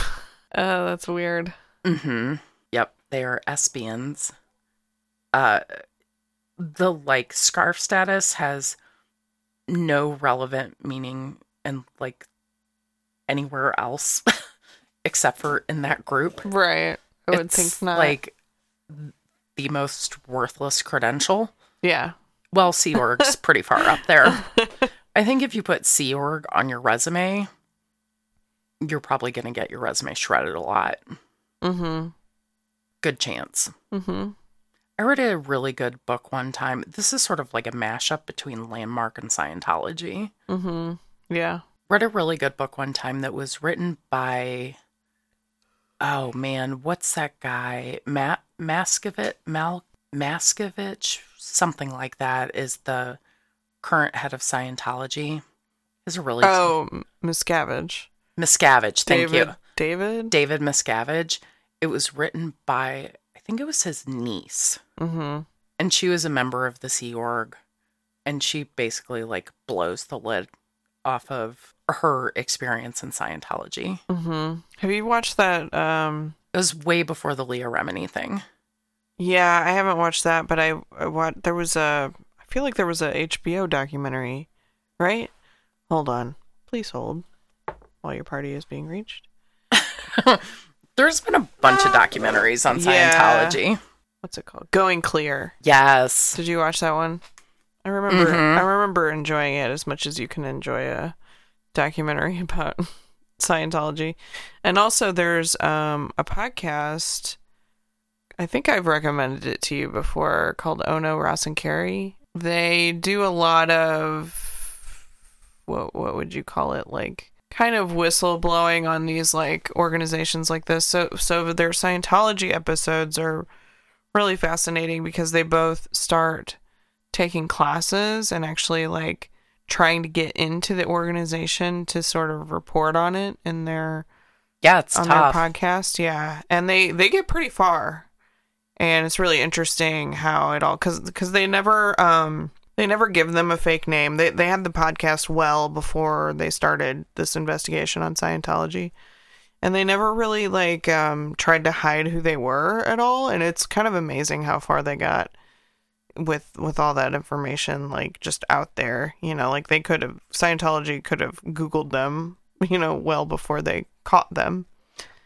A: Oh, that's weird.
B: Mm-hmm. Yep, they are ESPians. Uh, the like scarf status has no relevant meaning and like anywhere else except for in that group.
A: Right. I would
B: It's,
A: think not.
B: Like the most worthless credential.
A: yeah.
B: Well, Sea Org's pretty far up there. I think if you put Sea Org on your resume, you're probably going to get your resume shredded a lot.
A: Mm-hmm.
B: Good chance.
A: Mm-hmm.
B: I read a really good book one time. This is sort of like a mashup between Landmark and Scientology.
A: Mm-hmm. Yeah.
B: Read a really good book one time that was written by oh man, what's that guy? Matt Maskovich Mal Maskovich, something like that is the current head of Scientology. Is a really
A: Oh, Miscavige.
B: Miscavige, thank
A: David.
B: you.
A: David.
B: David Miscavige. It was written by I think it was his niece.
A: Mm-hmm.
B: and she was a member of the Sea Org, and she basically like blows the lid off of her experience in Scientology.
A: Mm-hmm. Have you watched that? Um.
B: It was way before the Leah Remini thing.
A: Yeah, I haven't watched that, but I, I what there was a. I feel like there was a HBO documentary, right? Hold on, please hold, while your party is being reached.
B: There's been a bunch of documentaries on
A: Yeah.
B: Scientology.
A: What's it called? Going Clear.
B: Yes.
A: Did you watch that one? I remember.
B: Mhm.
A: I remember enjoying it as much as you can enjoy a documentary about Scientology. And also, there's um, a podcast. I think I've recommended it to you before called Ono Ross and Carey. They do a lot of what what would you call it like kind of whistleblowing on these like organizations like this. So so their Scientology episodes are really fascinating because they both start taking classes and actually like trying to get into the organization to sort of report on it in their
B: Yeah, it's
A: on
B: tough.
A: their podcast yeah and they they get pretty far and it's really interesting how it all cuz cuz they never um they never give them a fake name. They they had the podcast well before they started this investigation on Scientology. And they never really like um tried to hide who they were at all. And it's kind of amazing how far they got with with all that information like just out there you know like they could have Scientology could have googled them you know well before they caught them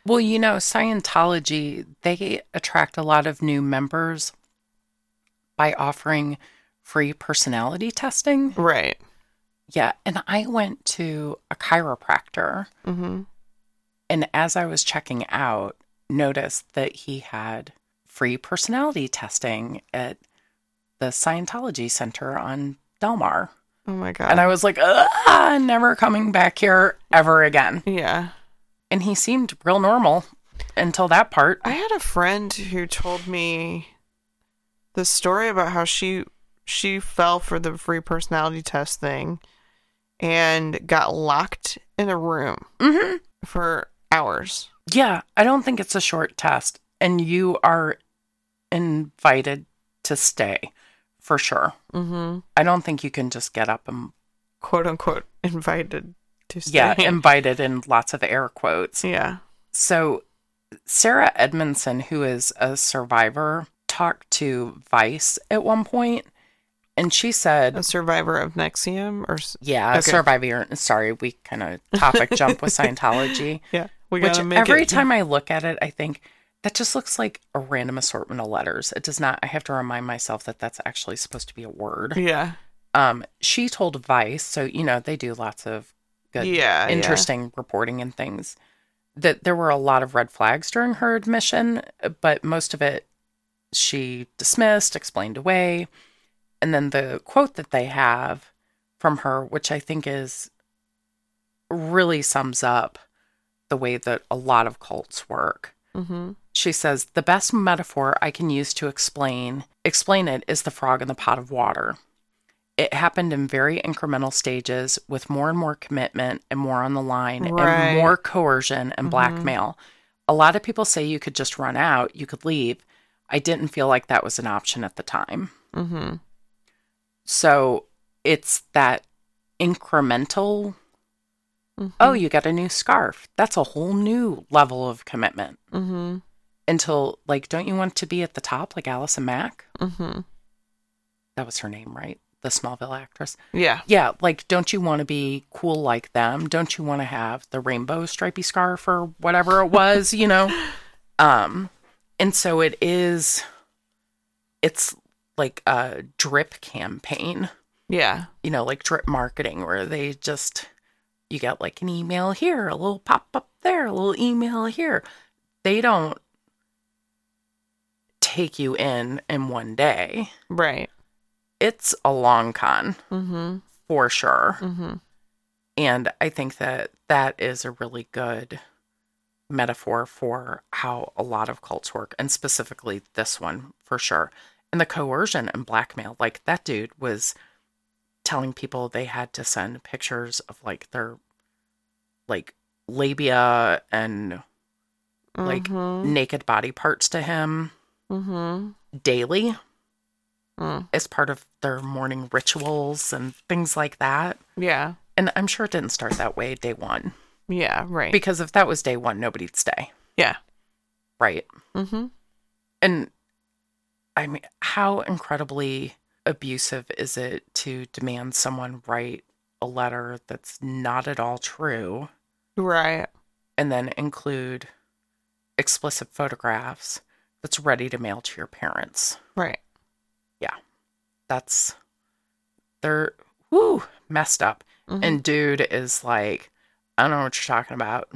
B: Well, you know, Scientology, they attract a lot of new members by offering free personality testing.
A: right
B: Yeah. And I went to a chiropractor,
A: mhm
B: and as I was checking out, noticed that he had free personality testing at the Scientology Center on Delmar.
A: oh my god
B: And I was like, ah, never coming back here ever again.
A: yeah
B: And he seemed real normal until that part.
A: I had a friend who told me the story about how she she fell for the free personality test thing and got locked in a room
B: hmm
A: for hours.
B: Yeah, I don't think it's a short test, and you are invited to stay for sure.
A: Mm-hmm.
B: I don't think you can just get up and
A: Quote unquote invited to stay.
B: Yeah, invited in lots of air quotes.
A: yeah.
B: So, Sarah Edmondson, who is a survivor, talked to Vice at one point, and she said,
A: A survivor of NXIVM or
B: "Yeah, a
A: Okay.
B: survivor." Sorry, we kind of topic jump with Scientology.
A: yeah. We
B: Which
A: make
B: every
A: it-
B: time I look at it, I think that just looks like a random assortment of letters. It does not. I have to remind myself that that's actually supposed to be a word.
A: Yeah.
B: Um, she told Vice, so you know they do lots of good,
A: Yeah, yeah.
B: interesting reporting and things. That there were a lot of red flags during her admission, but most of it she dismissed, explained away, and then the quote that they have from her, which I think is really sums up the way that a lot of cults work.
A: Mm-hmm.
B: She says the best metaphor I can use to explain explain it is the frog in the pot of water. It happened in very incremental stages with more and more commitment and more on the line
A: Right.
B: and more coercion and blackmail. A lot of people say you could just run out, you could leave. I didn't feel like that was an option at the time.
A: Mm-hmm.
B: So it's that incremental. Oh, you got a new scarf. That's a whole new level of commitment.
A: Mm-hmm.
B: Until, like, don't you want to be at the top like Allison Mack?
A: Mm-hmm.
B: That was her name, right? The Smallville actress.
A: Yeah.
B: Yeah, like, don't you want to be cool like them? Don't you want to have the rainbow stripy scarf or whatever it was, you know? Um, and so it is, it's like a drip campaign,
A: Yeah.
B: you know, like drip marketing where they just, you get like an email here, a little pop up there, a little email here. They don't take you in in one day.
A: Right.
B: It's a long con
A: Mm-hmm.
B: for sure.
A: Mm-hmm.
B: And I think that that is a really good metaphor for how a lot of cults work, and specifically this one for sure. And the coercion and blackmail. Like that dude was telling people they had to send pictures of like their like labia and like
A: Mm-hmm.
B: naked body parts to him
A: Mm-hmm.
B: daily
A: Mm.
B: as part of their morning rituals and things like that.
A: Yeah.
B: And I'm sure it didn't start that way day one.
A: Yeah. Right.
B: Because if that was day one, nobody'd stay.
A: yeah.
B: Right.
A: Mm-hmm.
B: And I mean, how incredibly abusive is it to demand someone write a letter that's not at all true
A: Right.
B: and then include explicit photographs that's ready to mail to your parents?
A: Right.
B: That's, they're, whoo, messed up.
A: Mhm.
B: And dude is like, I don't know what you're talking about.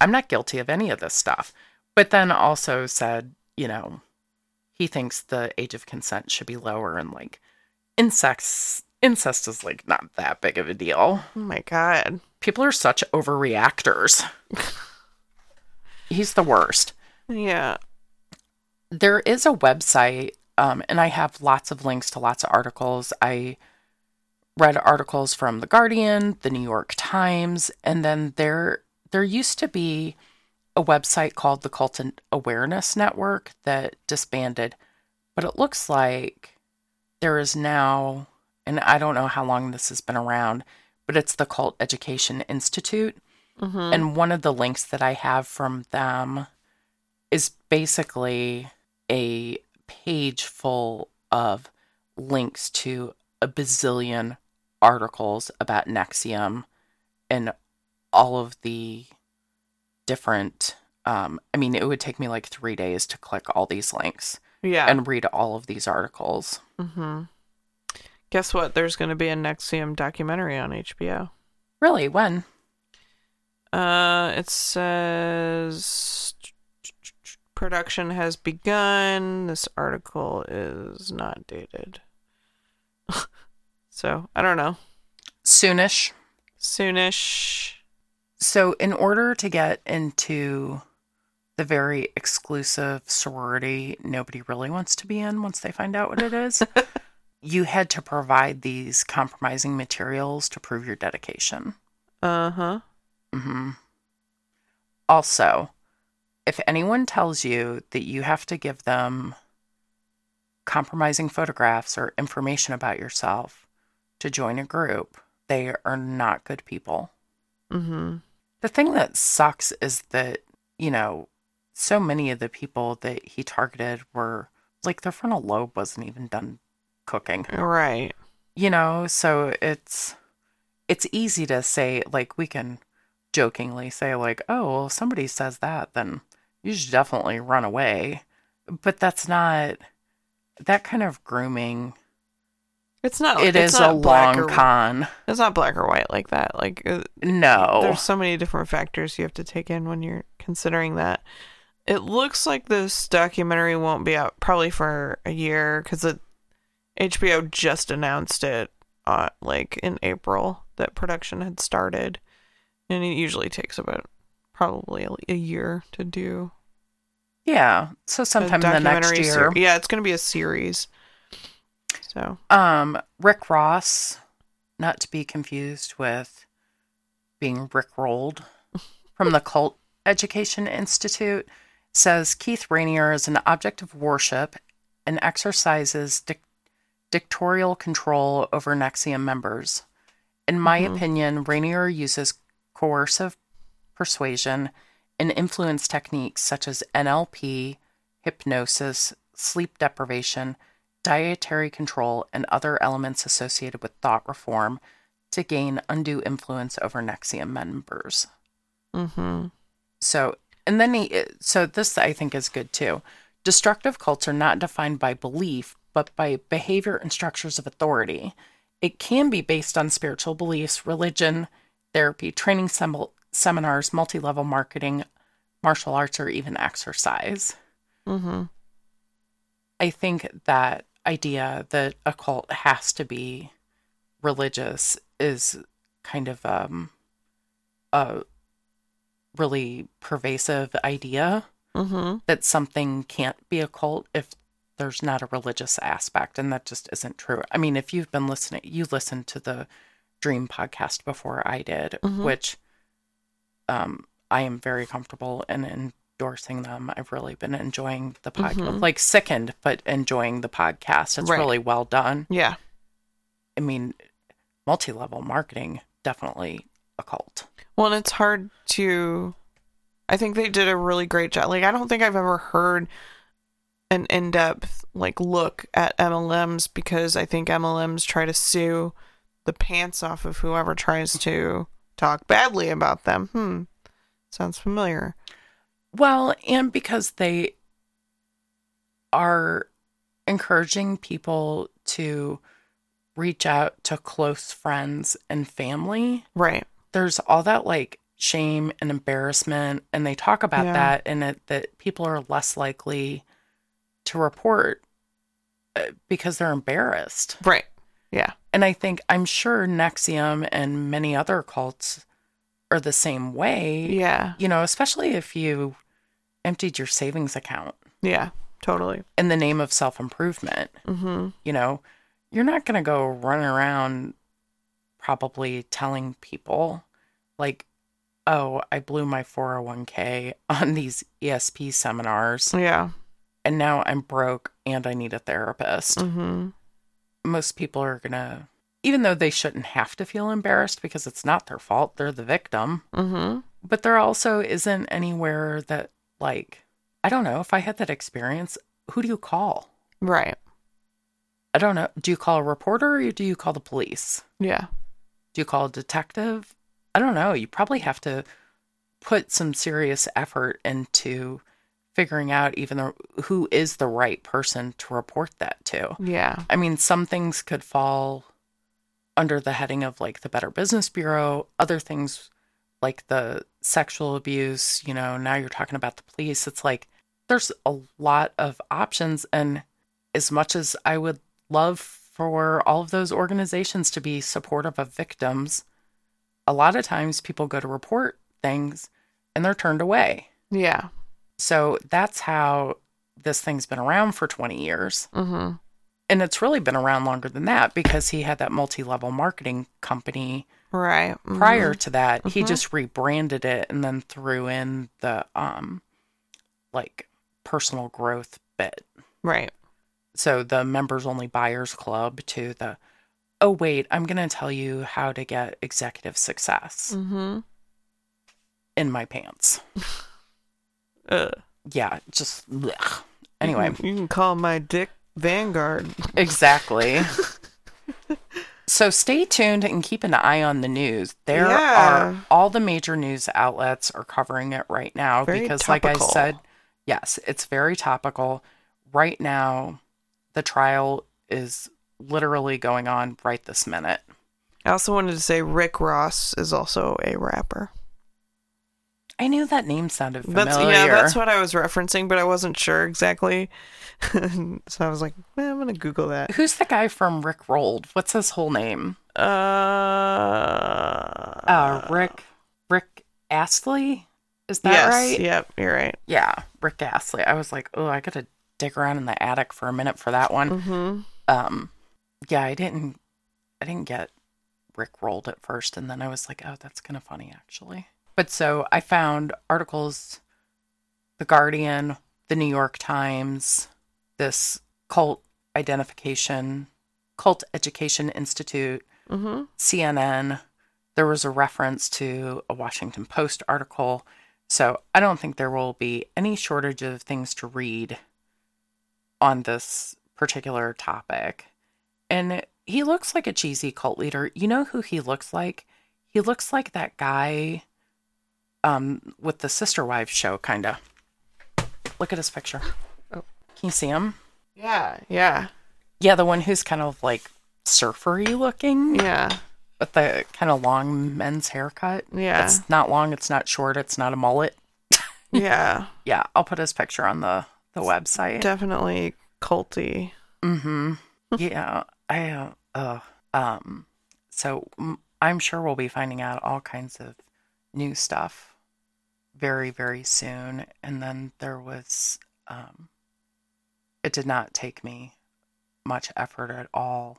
B: I'm not guilty of any of this stuff. But then also said, you know, he thinks the age of consent should be lower and like incest incest is like not that big of a deal.
A: Oh my god.
B: People are such overreactors. He's the worst.
A: Yeah.
B: There is a website, um, and I have lots of links to lots of articles. I read articles from The Guardian, The New York Times, and then there there used to be a website called the Cult Awareness Network that disbanded, but it looks like there is now, and I don't know how long this has been around, but it's the Cult Education Institute.
A: Mm-hmm.
B: And one of the links that I have from them is basically a page full of links to a bazillion articles about NXIVM and all of the different. Um, I mean, it would take me like three days to click all these links
A: yeah.
B: and read all of these articles.
A: mm-hmm. Guess what? There's going to be a NXIVM documentary on HBO.
B: Really, when?
A: Uh, it says production has begun. This article is not dated. so, I don't know.
B: Soonish.
A: Soonish.
B: So, in order to get into the very exclusive sorority nobody really wants to be in once they find out what it is, you had to provide these compromising materials to prove your dedication.
A: Uh-huh.
B: Mm hmm. Also, if anyone tells you that you have to give them compromising photographs or information about yourself to join a group, they are not good people.
A: Mm-hmm.
B: The thing that sucks is that, you know, so many of the people that he targeted were like their frontal lobe wasn't even done cooking.
A: Right.
B: You know, so it's it's easy to say like we can jokingly say like, "Oh, well, if somebody says that, then you should definitely run away." But that's not that kind of grooming.
A: It's not.
B: It
A: it's
B: is
A: not
B: a long
A: or-
B: con.
A: It's not black or white like that. Like uh,
B: No.
A: there's so many different factors you have to take in when you're considering that. It looks like this documentary won't be out probably for a year because it HBO just announced it uh, like in April that production had started, and it usually takes about probably a- year to do
B: Yeah. So sometime in the next year.
A: ser- yeah, it's going to be a series. So
B: Um, Rick Ross, not to be confused with being Rick rolled from the Cult Education Institute, says Keith Raniere is an object of worship and exercises dic- dictatorial control over NXIVM members. In my
A: Mhm.
B: opinion, Raniere uses coercive persuasion and influence techniques such as NLP, hypnosis, sleep deprivation, dietary control, and other elements associated with thought reform to gain undue influence over NXIVM members.
A: hmm
B: So, and then he, so this I think is good too. Destructive cults are not defined by belief, but by behavior and structures of authority. It can be based on spiritual beliefs, religion, therapy, training sem- seminars, multi level marketing, martial arts, or even exercise.
A: hmm
B: I think that idea that a cult has to be religious is kind of um, a really pervasive idea
A: hmm
B: that something can't be a cult if there's not a religious aspect and that just isn't true. I mean, if you've been listening, you listened to the Dream podcast before I did,
A: Mhm.
B: which um I am very comfortable in endorsing them. I've really been enjoying the podcast.
A: Mhm.
B: Like sickened, but enjoying the podcast. It's
A: Right.
B: really well done.
A: Yeah.
B: I mean, multi-level marketing definitely a cult.
A: Well, and it's hard to. I think they did a really great job. Like, I don't think I've ever heard an in depth, like, look at MLMs because I think MLMs try to sue the pants off of whoever tries to talk badly about them. Hmm. Sounds familiar.
B: Well, and because they are encouraging people to reach out to close friends and family,
A: Right.
B: there's all that like shame and embarrassment. And they talk about
A: Yeah.
B: that and it, that people are less likely to report uh, because they're embarrassed.
A: Right. Yeah.
B: And I think, I'm sure NXIVM and many other cults are the same way.
A: Yeah.
B: You know, especially if you emptied your savings account
A: Yeah. Totally.
B: in the name of self improvement.
A: Mm-hmm.
B: You know, you're not going to go run around probably telling people, like, oh, I blew my 401k on these ESP seminars
A: Yeah.
B: and now I'm broke and I need a therapist.
A: Mm-hmm.
B: Most people are going to, even though they shouldn't have to feel embarrassed because it's not their fault, they're the victim.
A: Mm-hmm.
B: But there also isn't anywhere that, like, I don't know, if I had that experience, who do you call?
A: Right.
B: I don't know. Do you call a reporter or do you call the police?
A: Yeah.
B: Do you call a detective? I don't know. You probably have to put some serious effort into figuring out even the, who is the right person to report that to.
A: Yeah.
B: I mean, some things could fall under the heading of like the Better Business Bureau, other things like the sexual abuse, you know, now you're talking about the police. It's like there's a lot of options. And as much as I would love for all of those organizations to be supportive of victims, a lot of times people go to report things and they're turned away.
A: Yeah.
B: So that's how this thing's been around for 20 years.
A: Mm-hmm.
B: And it's really been around longer than that because he had that multi level marketing company
A: Right. Mhm.
B: prior to that. He
A: Mhm.
B: just rebranded it and then threw in the um like personal growth bit.
A: Right.
B: So the members only buyers club to the oh, wait, I'm going to tell you how to get executive success
A: Mm-hmm.
B: in my pants.
A: Uh,
B: Yeah, just blech. anyway.
A: you can call my dick Vanguard.
B: Exactly. so stay tuned and keep an eye on the news. There
A: Yeah.
B: are all the major news outlets are covering it right now
A: Very
B: because like I said, yes, it's very topical. Right now, the trial is literally going on right this minute.
A: I also wanted to say Rick Ross is also a rapper.
B: I knew that name sounded familiar.
A: That's yeah, that's what I was referencing, but I wasn't sure exactly. so I was like, eh, I'm gonna Google that.
B: Who's the guy from Rick Rolled? What's his whole name?
A: Uh,
B: Uh, Rick Rick Astley? Is that
A: yes,
B: right?
A: Yep, you're right.
B: Yeah, Rick Astley. I was like, oh, I gotta dig around in the attic for a minute for that one.
A: Mm-hmm.
B: Um, yeah, I didn't, I didn't get Rick rolled at first, and then I was like, oh, that's kind of funny actually. But so I found articles, The Guardian, The New York Times, this cult identification, Cult Education Institute,
A: Mm-hmm.
B: CNN. There was a reference to a Washington Post article. So I don't think there will be any shortage of things to read on this particular topic. And he looks like a cheesy cult leader. You know who he looks like? He looks like that guy um with the Sister Wives show kind of. Look at his picture.
A: Oh.
B: Can you see him?
A: Yeah, yeah,
B: Yeah, the one who's kind of like surfery looking
A: yeah,
B: with the kind of long men's haircut.
A: yeah,
B: It's not long, it's not short, it's not a mullet.
A: yeah.
B: Yeah, I'll put his picture on the the website.
A: Definitely culty.
B: Mm-hmm. Yeah, I uh, uh um so mm, I'm sure we'll be finding out all kinds of new stuff very very soon and then there was um it did not take me much effort at all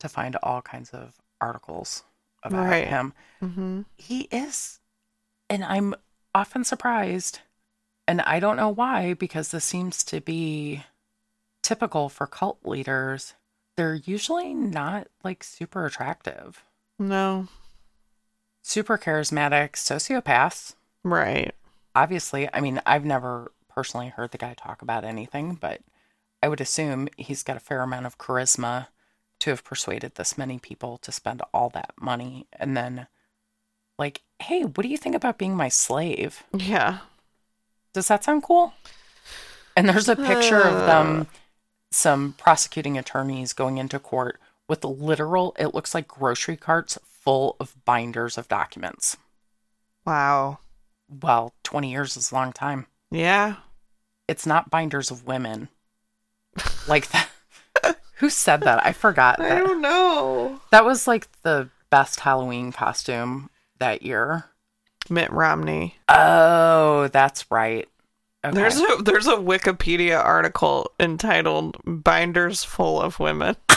B: to find all kinds of articles about
A: Right.
B: him.
A: Mm-hmm.
B: He is and I'm often surprised and I don't know why because this seems to be typical for cult leaders. They're usually not like super attractive.
A: No,
B: Super charismatic sociopaths.
A: Right.
B: Obviously, I mean, I've never personally heard the guy talk about anything, but I would assume he's got a fair amount of charisma to have persuaded this many people to spend all that money and then like, "Hey, what do you think about being my slave?"
A: Yeah.
B: Does that sound cool? And there's a picture of them, uh. some prosecuting attorneys going into court with literal, it looks like grocery carts full of binders of documents.
A: Wow.
B: Well, 20 years is a long time.
A: Yeah.
B: It's not binders of women. Like that. Who said that? I forgot.
A: I don't know.
B: that was like the best Halloween costume that year.
A: Mitt Romney.
B: Oh, that's right. Okay.
A: There's a there's a Wikipedia article entitled "Binders Full of Women."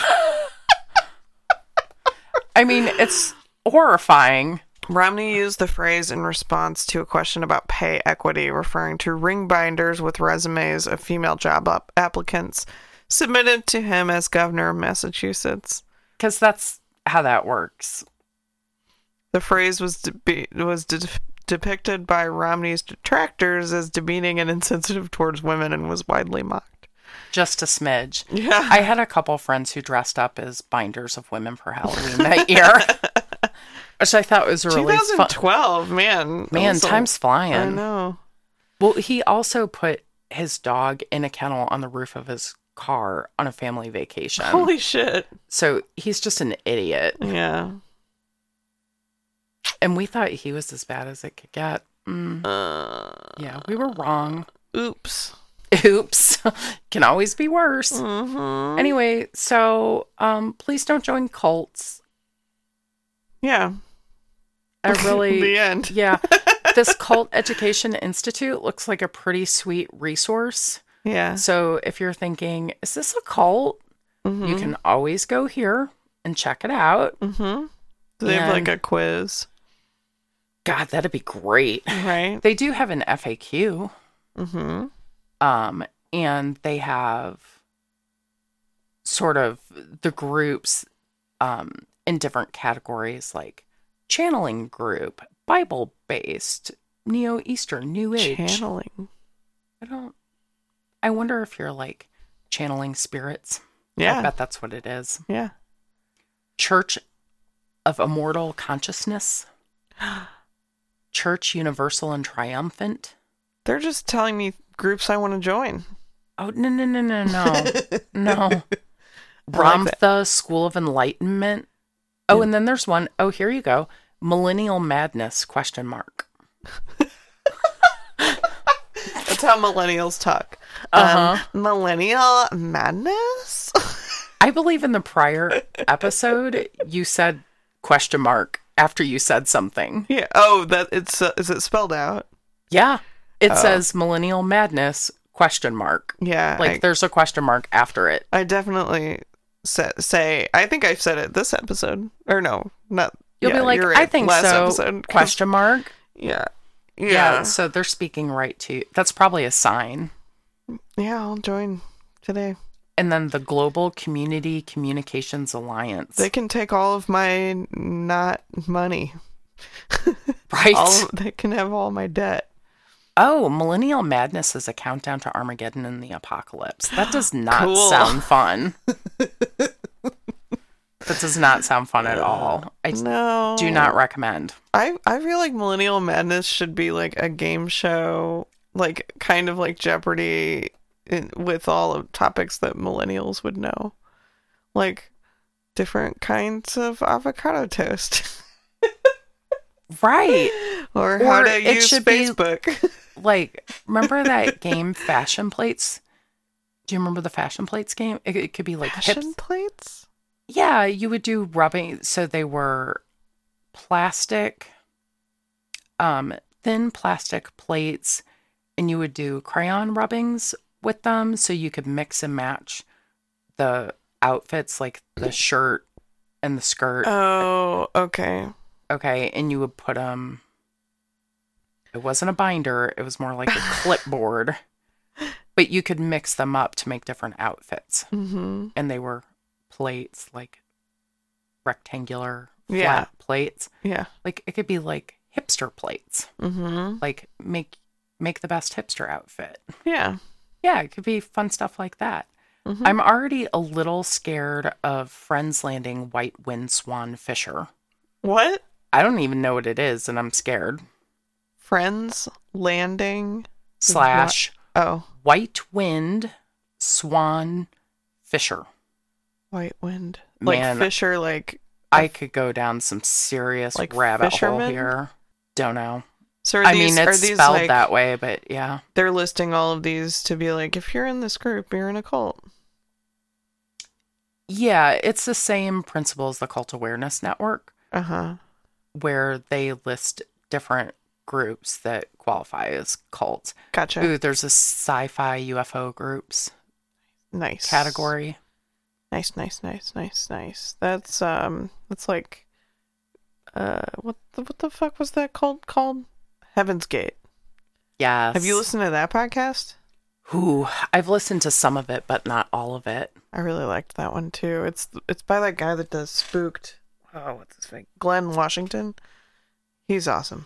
B: I mean, it's horrifying.
A: Romney used the phrase in response to a question about pay equity, referring to ring binders with resumes of female job up- applicants submitted to him as governor of Massachusetts.
B: because that's how that works.
A: The phrase was de- was de- depicted by Romney's detractors as demeaning and insensitive towards women and was widely mocked.
B: Just a smidge.
A: Yeah.
B: I had a couple friends who dressed up as binders of women for Halloween that year, which I thought was really fun.
A: 2012, man.
B: Man,
A: was a-
B: time's
A: I
B: flying.
A: know.
B: Well, he also put his dog in a kennel on the roof of his car on a family vacation.
A: Holy shit.
B: so he's just an idiot.
A: Yeah.
B: And we thought he was as bad as it could get. Mm,
A: Uh,
B: yeah, we were wrong.
A: oops.
B: Oops. Can always be worse.
A: hmm
B: Anyway, so um please don't join cults.
A: Yeah.
B: I really
A: the end.
B: Yeah. this Cult Education Institute looks like a pretty sweet resource.
A: Yeah.
B: So if you're thinking, is this a cult?
A: Mm-hmm.
B: You can always go here and check it out.
A: Mm-hmm. Do they have like a quiz?
B: God, that'd be great.
A: Right.
B: They do have an FAQ.
A: Mm-hmm.
B: Um, and they have sort of the groups um, in different categories like channeling group, Bible based, Neo Eastern, New Age.
A: Channeling.
B: I don't. I wonder if you're like channeling spirits.
A: Yeah.
B: I bet that's what it is.
A: Yeah.
B: Church of Immortal Consciousness. Church Universal and Triumphant.
A: They're just telling me groups I want to join.
B: Oh no no no no no no.
A: I like
B: School of Enlightenment. Oh, and then there's one. Oh, here you go. Millennial Madness? Question mark.
A: That's how millennials talk.
B: Uh-huh.
A: Um, millennial madness?
B: I believe in the prior episode you said question mark after you said something.
A: yeah. Oh, that it's uh, is it spelled out?
B: Yeah, it
A: Oh.
B: says Millennial Madness? Question mark.
A: Yeah.
B: Like
A: I,
B: there's a question mark after it.
A: I definitely sa- say. I think I've said it this episode, or no, not.
B: You'll
A: yeah,
B: be like, I think
A: last
B: so.
A: Episode,
B: Question mark.
A: Yeah.
B: Yeah.
A: Yeah.
B: So they're speaking right to you. That's probably a sign.
A: Yeah. I'll join today.
B: And then the Global Community Communications Alliance.
A: They can take all of my not money.
B: right.
A: All they can have all my debt.
B: Oh, Millennial Madness is a countdown to Armageddon and the apocalypse. That does not
A: Cool.
B: sound fun. that does not sound fun at all. I
A: No.
B: do not recommend.
A: I I feel like Millennial Madness should be like a game show, like kind of like Jeopardy, in, with all of topics that millennials would know, like different kinds of avocado toast,
B: Right.
A: or, how to
B: it
A: use
B: should be-
A: Facebook.
B: Like, remember that game Fashion Plates? Do you remember the Fashion Plates game? It, it could be like.
A: Fashion plates.
B: Yeah, you would do rubbing. So they were plastic, um, thin plastic plates, and you would do crayon rubbings with them so you could mix and match the outfits, like the shirt and the skirt.
A: Oh, okay.
B: Okay, and you would put them. It wasn't a binder; it was more like a clipboard. But you could mix them up to make different outfits
A: Mm-hmm.
B: and they were plates like rectangular flat
A: Yeah.
B: plates
A: Yeah.
B: like it could be like hipster plates
A: Mm-hmm.
B: like make make the best hipster outfit
A: Yeah.
B: yeah it could be fun stuff like that
A: Mhm.
B: i'm already a little scared of friends landing white wind swan fisher
A: What?
B: i don't even know what it is and i'm scared
A: Friends landing.
B: slash
A: Oh,
B: white wind swan fisher
A: white wind. Like
B: Man.
A: Fisher, like
B: i could go down some serious
A: Like
B: rabbit hole here don't know
A: So are
B: I
A: these,
B: mean,
A: are
B: it's
A: these
B: spelled
A: like,
B: that way, but yeah.
A: They're listing all of these to be like, if you're in this group, you're in a cult.
B: Yeah, it's the same principle as the Cult Awareness Network,
A: Uh huh.
B: where they list different groups that qualify as cults.
A: Gotcha.
B: Ooh, there's a sci fi UFO groups
A: nice
B: category.
A: Nice, nice, nice, nice, nice. That's um, that's like, uh, what the what the fuck was that called? Called Heaven's Gate.
B: Yes.
A: Have you listened to that podcast?
B: Ooh, I've listened to some of it, but not all of it.
A: I really liked that one too. It's it's by that guy that does Spooked. Oh, what's his name? Glynn Washington. He's awesome.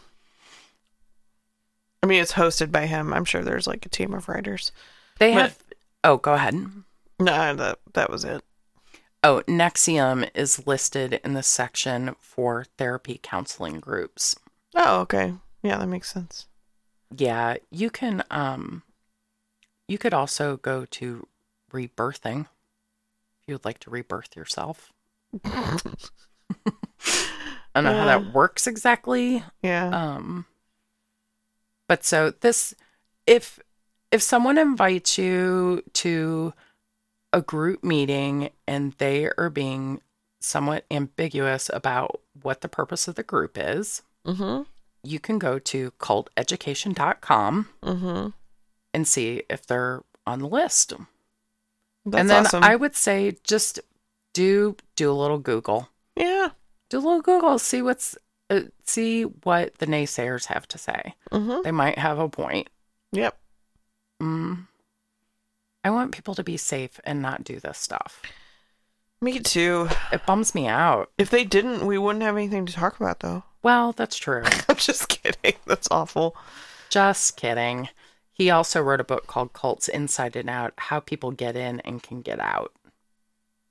A: I mean, it's hosted by him. I'm sure there's like a team of writers.
B: They
A: But-
B: have. Oh, go ahead.
A: No, that that was it.
B: Oh, NXIVM is listed in the section for therapy counseling groups.
A: Oh, okay. Yeah, that makes sense.
B: Yeah, you can um you could also go to rebirthing if you would like to rebirth yourself. I don't know how that works exactly.
A: Yeah.
B: Um but so this if if someone invites you to a group meeting and they are being somewhat ambiguous about what the purpose of the group is,
A: mm-hmm.
B: you can go to culteducation.com
A: Mm-hmm.
B: and see if they're on the list.
A: That's
B: and then
A: awesome.
B: I would say just do do a little Google.
A: yeah.
B: Do a little Google, see what's uh, see what the naysayers have to say.
A: Mm-hmm.
B: They might have a point.
A: Yep.
B: Mm. I want people to be safe and not do this stuff.
A: Me too.
B: It bums me out.
A: If they didn't, we wouldn't have anything to talk about, though.
B: Well, that's true.
A: I'm just kidding. That's awful.
B: Just kidding. He also wrote a book called Cults Inside and Out How People Get In and Can Get Out.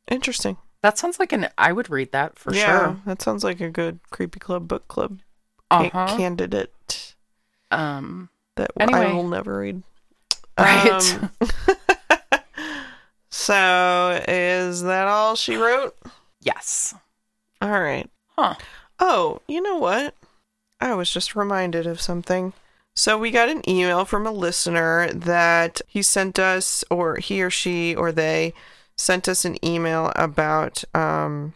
A: Interesting.
B: That sounds like an. I would read that for
A: yeah,
B: sure.
A: that sounds like a good creepy club book club
B: Uh-huh.
A: candidate
B: Um,
A: that I will never read.
B: right.
A: Um, so is that all she wrote?
B: yes.
A: All right.
B: Huh.
A: Oh, you know what? I was just reminded of something. So we got an email from a listener that he sent us, or he or she or they sent us an email about um,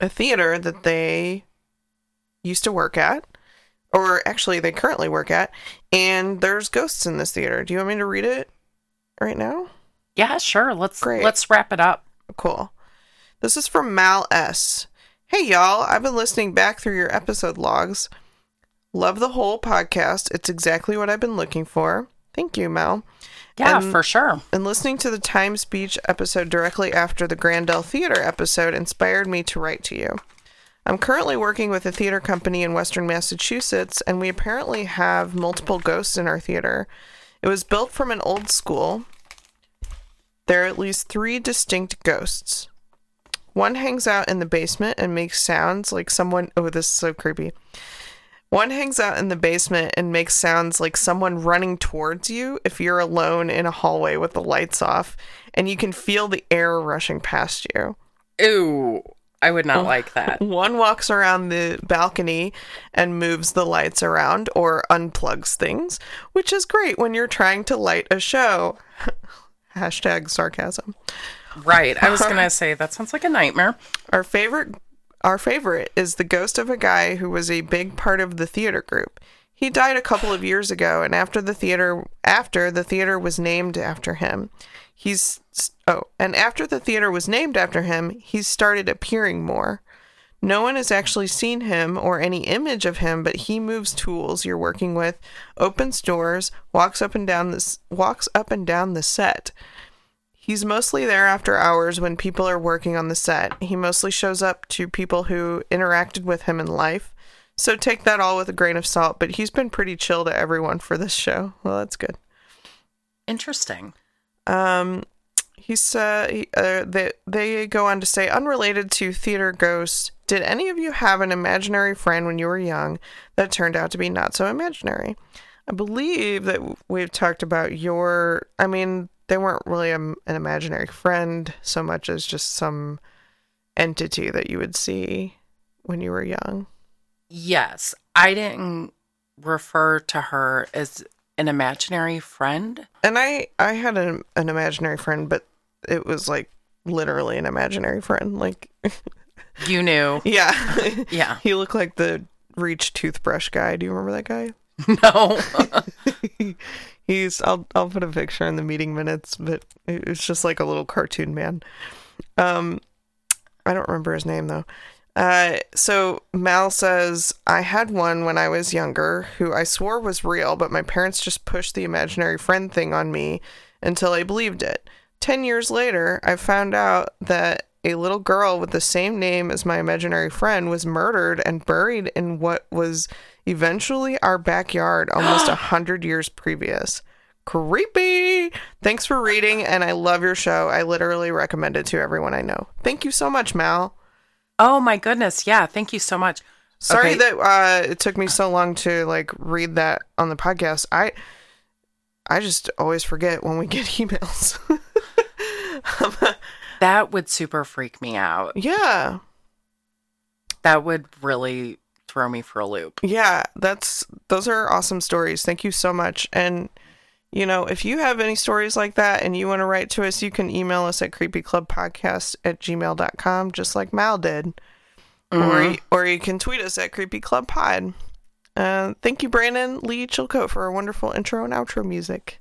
A: a theater that they used to work at, or actually they currently work at, and there's ghosts in this theater. Do you want me to read it right now?
B: Yeah, sure. Let's
A: Great.
B: let's wrap it up.
A: Cool. This is from Mal S. Hey y'all, I've been listening back through your episode logs. Love the whole podcast. It's exactly what I've been looking for. Thank you, Mal.
B: Yeah,
A: And-
B: for sure.
A: And listening to the Time Speech episode directly after the Grandel Theater episode inspired me to write to you. I'm currently working with a theater company in Western Massachusetts, and we apparently have multiple ghosts in our theater. It was built from an old school. There are at least three distinct ghosts. One hangs out in the basement and makes sounds like someone. Oh, this is so creepy. One hangs out in the basement and makes sounds like someone running towards you if you're alone in a hallway with the lights off, and you can feel the air rushing past you.
B: Ooh, I would not like that.
A: One walks around the balcony and moves the lights around or unplugs things, which is great when you're trying to light a show. Hashtag sarcasm.
B: Right. I was gonna say that sounds like a nightmare.
A: Our favorite our favorite is the ghost of a guy who was a big part of the theater group. He died a couple of years ago and after the theater after the theater was named after him. He's oh, and after the theater was named after him, he's started appearing more. No one has actually seen him or any image of him, but he moves tools you're working with, opens doors, walks up and down this walks up and down the set. He's mostly there after hours when people are working on the set. He mostly shows up to people who interacted with him in life. So take that all with a grain of salt, but he's been pretty chill to everyone for this show. Well, that's good.
B: Interesting.
A: Um, uh, he, uh they they go on to say, unrelated to theater ghosts. Did any of you have an imaginary friend when you were young that turned out to be not so imaginary? I believe that we've talked about your. I mean, they weren't really a, an imaginary friend so much as just some entity that you would see when you were young.
B: Yes, I didn't refer to her as an imaginary friend.
A: And I I had an an imaginary friend, but it was like literally an imaginary friend. Like,
B: You knew.
A: yeah,
B: Yeah.
A: he looked like the Reach toothbrush guy. Do you remember that guy?
B: No.
A: He's I'll I'll put a picture in the meeting minutes, but it- was just like a little cartoon man. Um I don't remember his name though. Uh so Mal says I had one when I was younger who I swore was real, but my parents just pushed the imaginary friend thing on me until I believed it. 10 years later, I found out that a little girl with the same name as my imaginary friend was murdered and buried in what was eventually our backyard almost a hundred years previous. Creepy! Thanks for reading, and I love your show. I literally recommend it to everyone I know. Thank you so much, Mal.
B: oh my goodness. Yeah. Thank you so much.
A: Sorry
B: Okay.
A: that uh, it took me so long to like read that on the podcast. I I just always forget when we get emails.
B: That would super freak me out.
A: yeah.
B: That would really throw me for a loop.
A: Yeah, that's those are awesome stories. Thank you so much. And you know, if you have any stories like that and you want to write to us, you can email us at creepyclubpodcast at gmail.com, just like Mal did. Or,
B: Mhm.
A: y- or you can tweet us at creepyclubpod. Uh, thank you, Brandon Lee Chilcote, for our wonderful intro and outro music.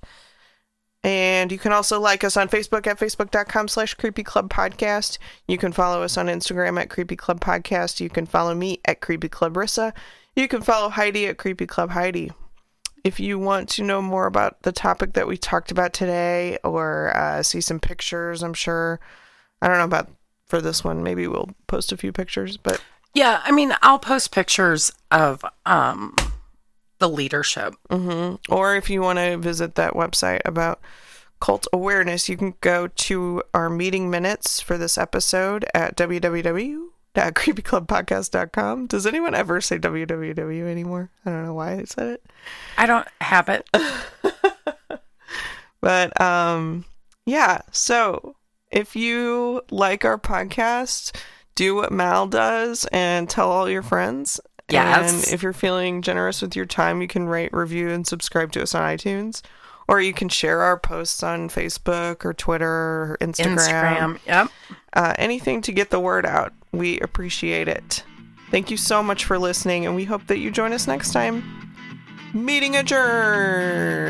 A: And you can also like us on Facebook at facebook.com slash creepy club podcast. You can follow us on Instagram at creepy club podcast. You can follow me at creepyclubrissa. You can follow Heidi at creepy club Heidi. If you want to know more about the topic that we talked about today or uh, see some pictures, I'm sure, I don't know about for this one. Maybe we'll post a few pictures, but
B: Yeah, I mean, I'll post pictures of um the leadership.
A: hmm Or if you want to visit that website about cult awareness, you can go to our meeting minutes for this episode at www.creepyclubpodcast.com. Does anyone ever say www anymore? I don't know why I said it.
B: I don't have it.
A: But um yeah, so if you like our podcast, do what Mal does and tell all your friends.
B: Yes.
A: And if you're feeling generous with your time, you can rate, review, and subscribe to us on iTunes. Or you can share our posts on Facebook or Twitter or Instagram.
B: Instagram. Yep.
A: Uh, anything to get the word out. We appreciate it. Thank you so much for listening, and we hope that you join us next time. Meeting adjourned.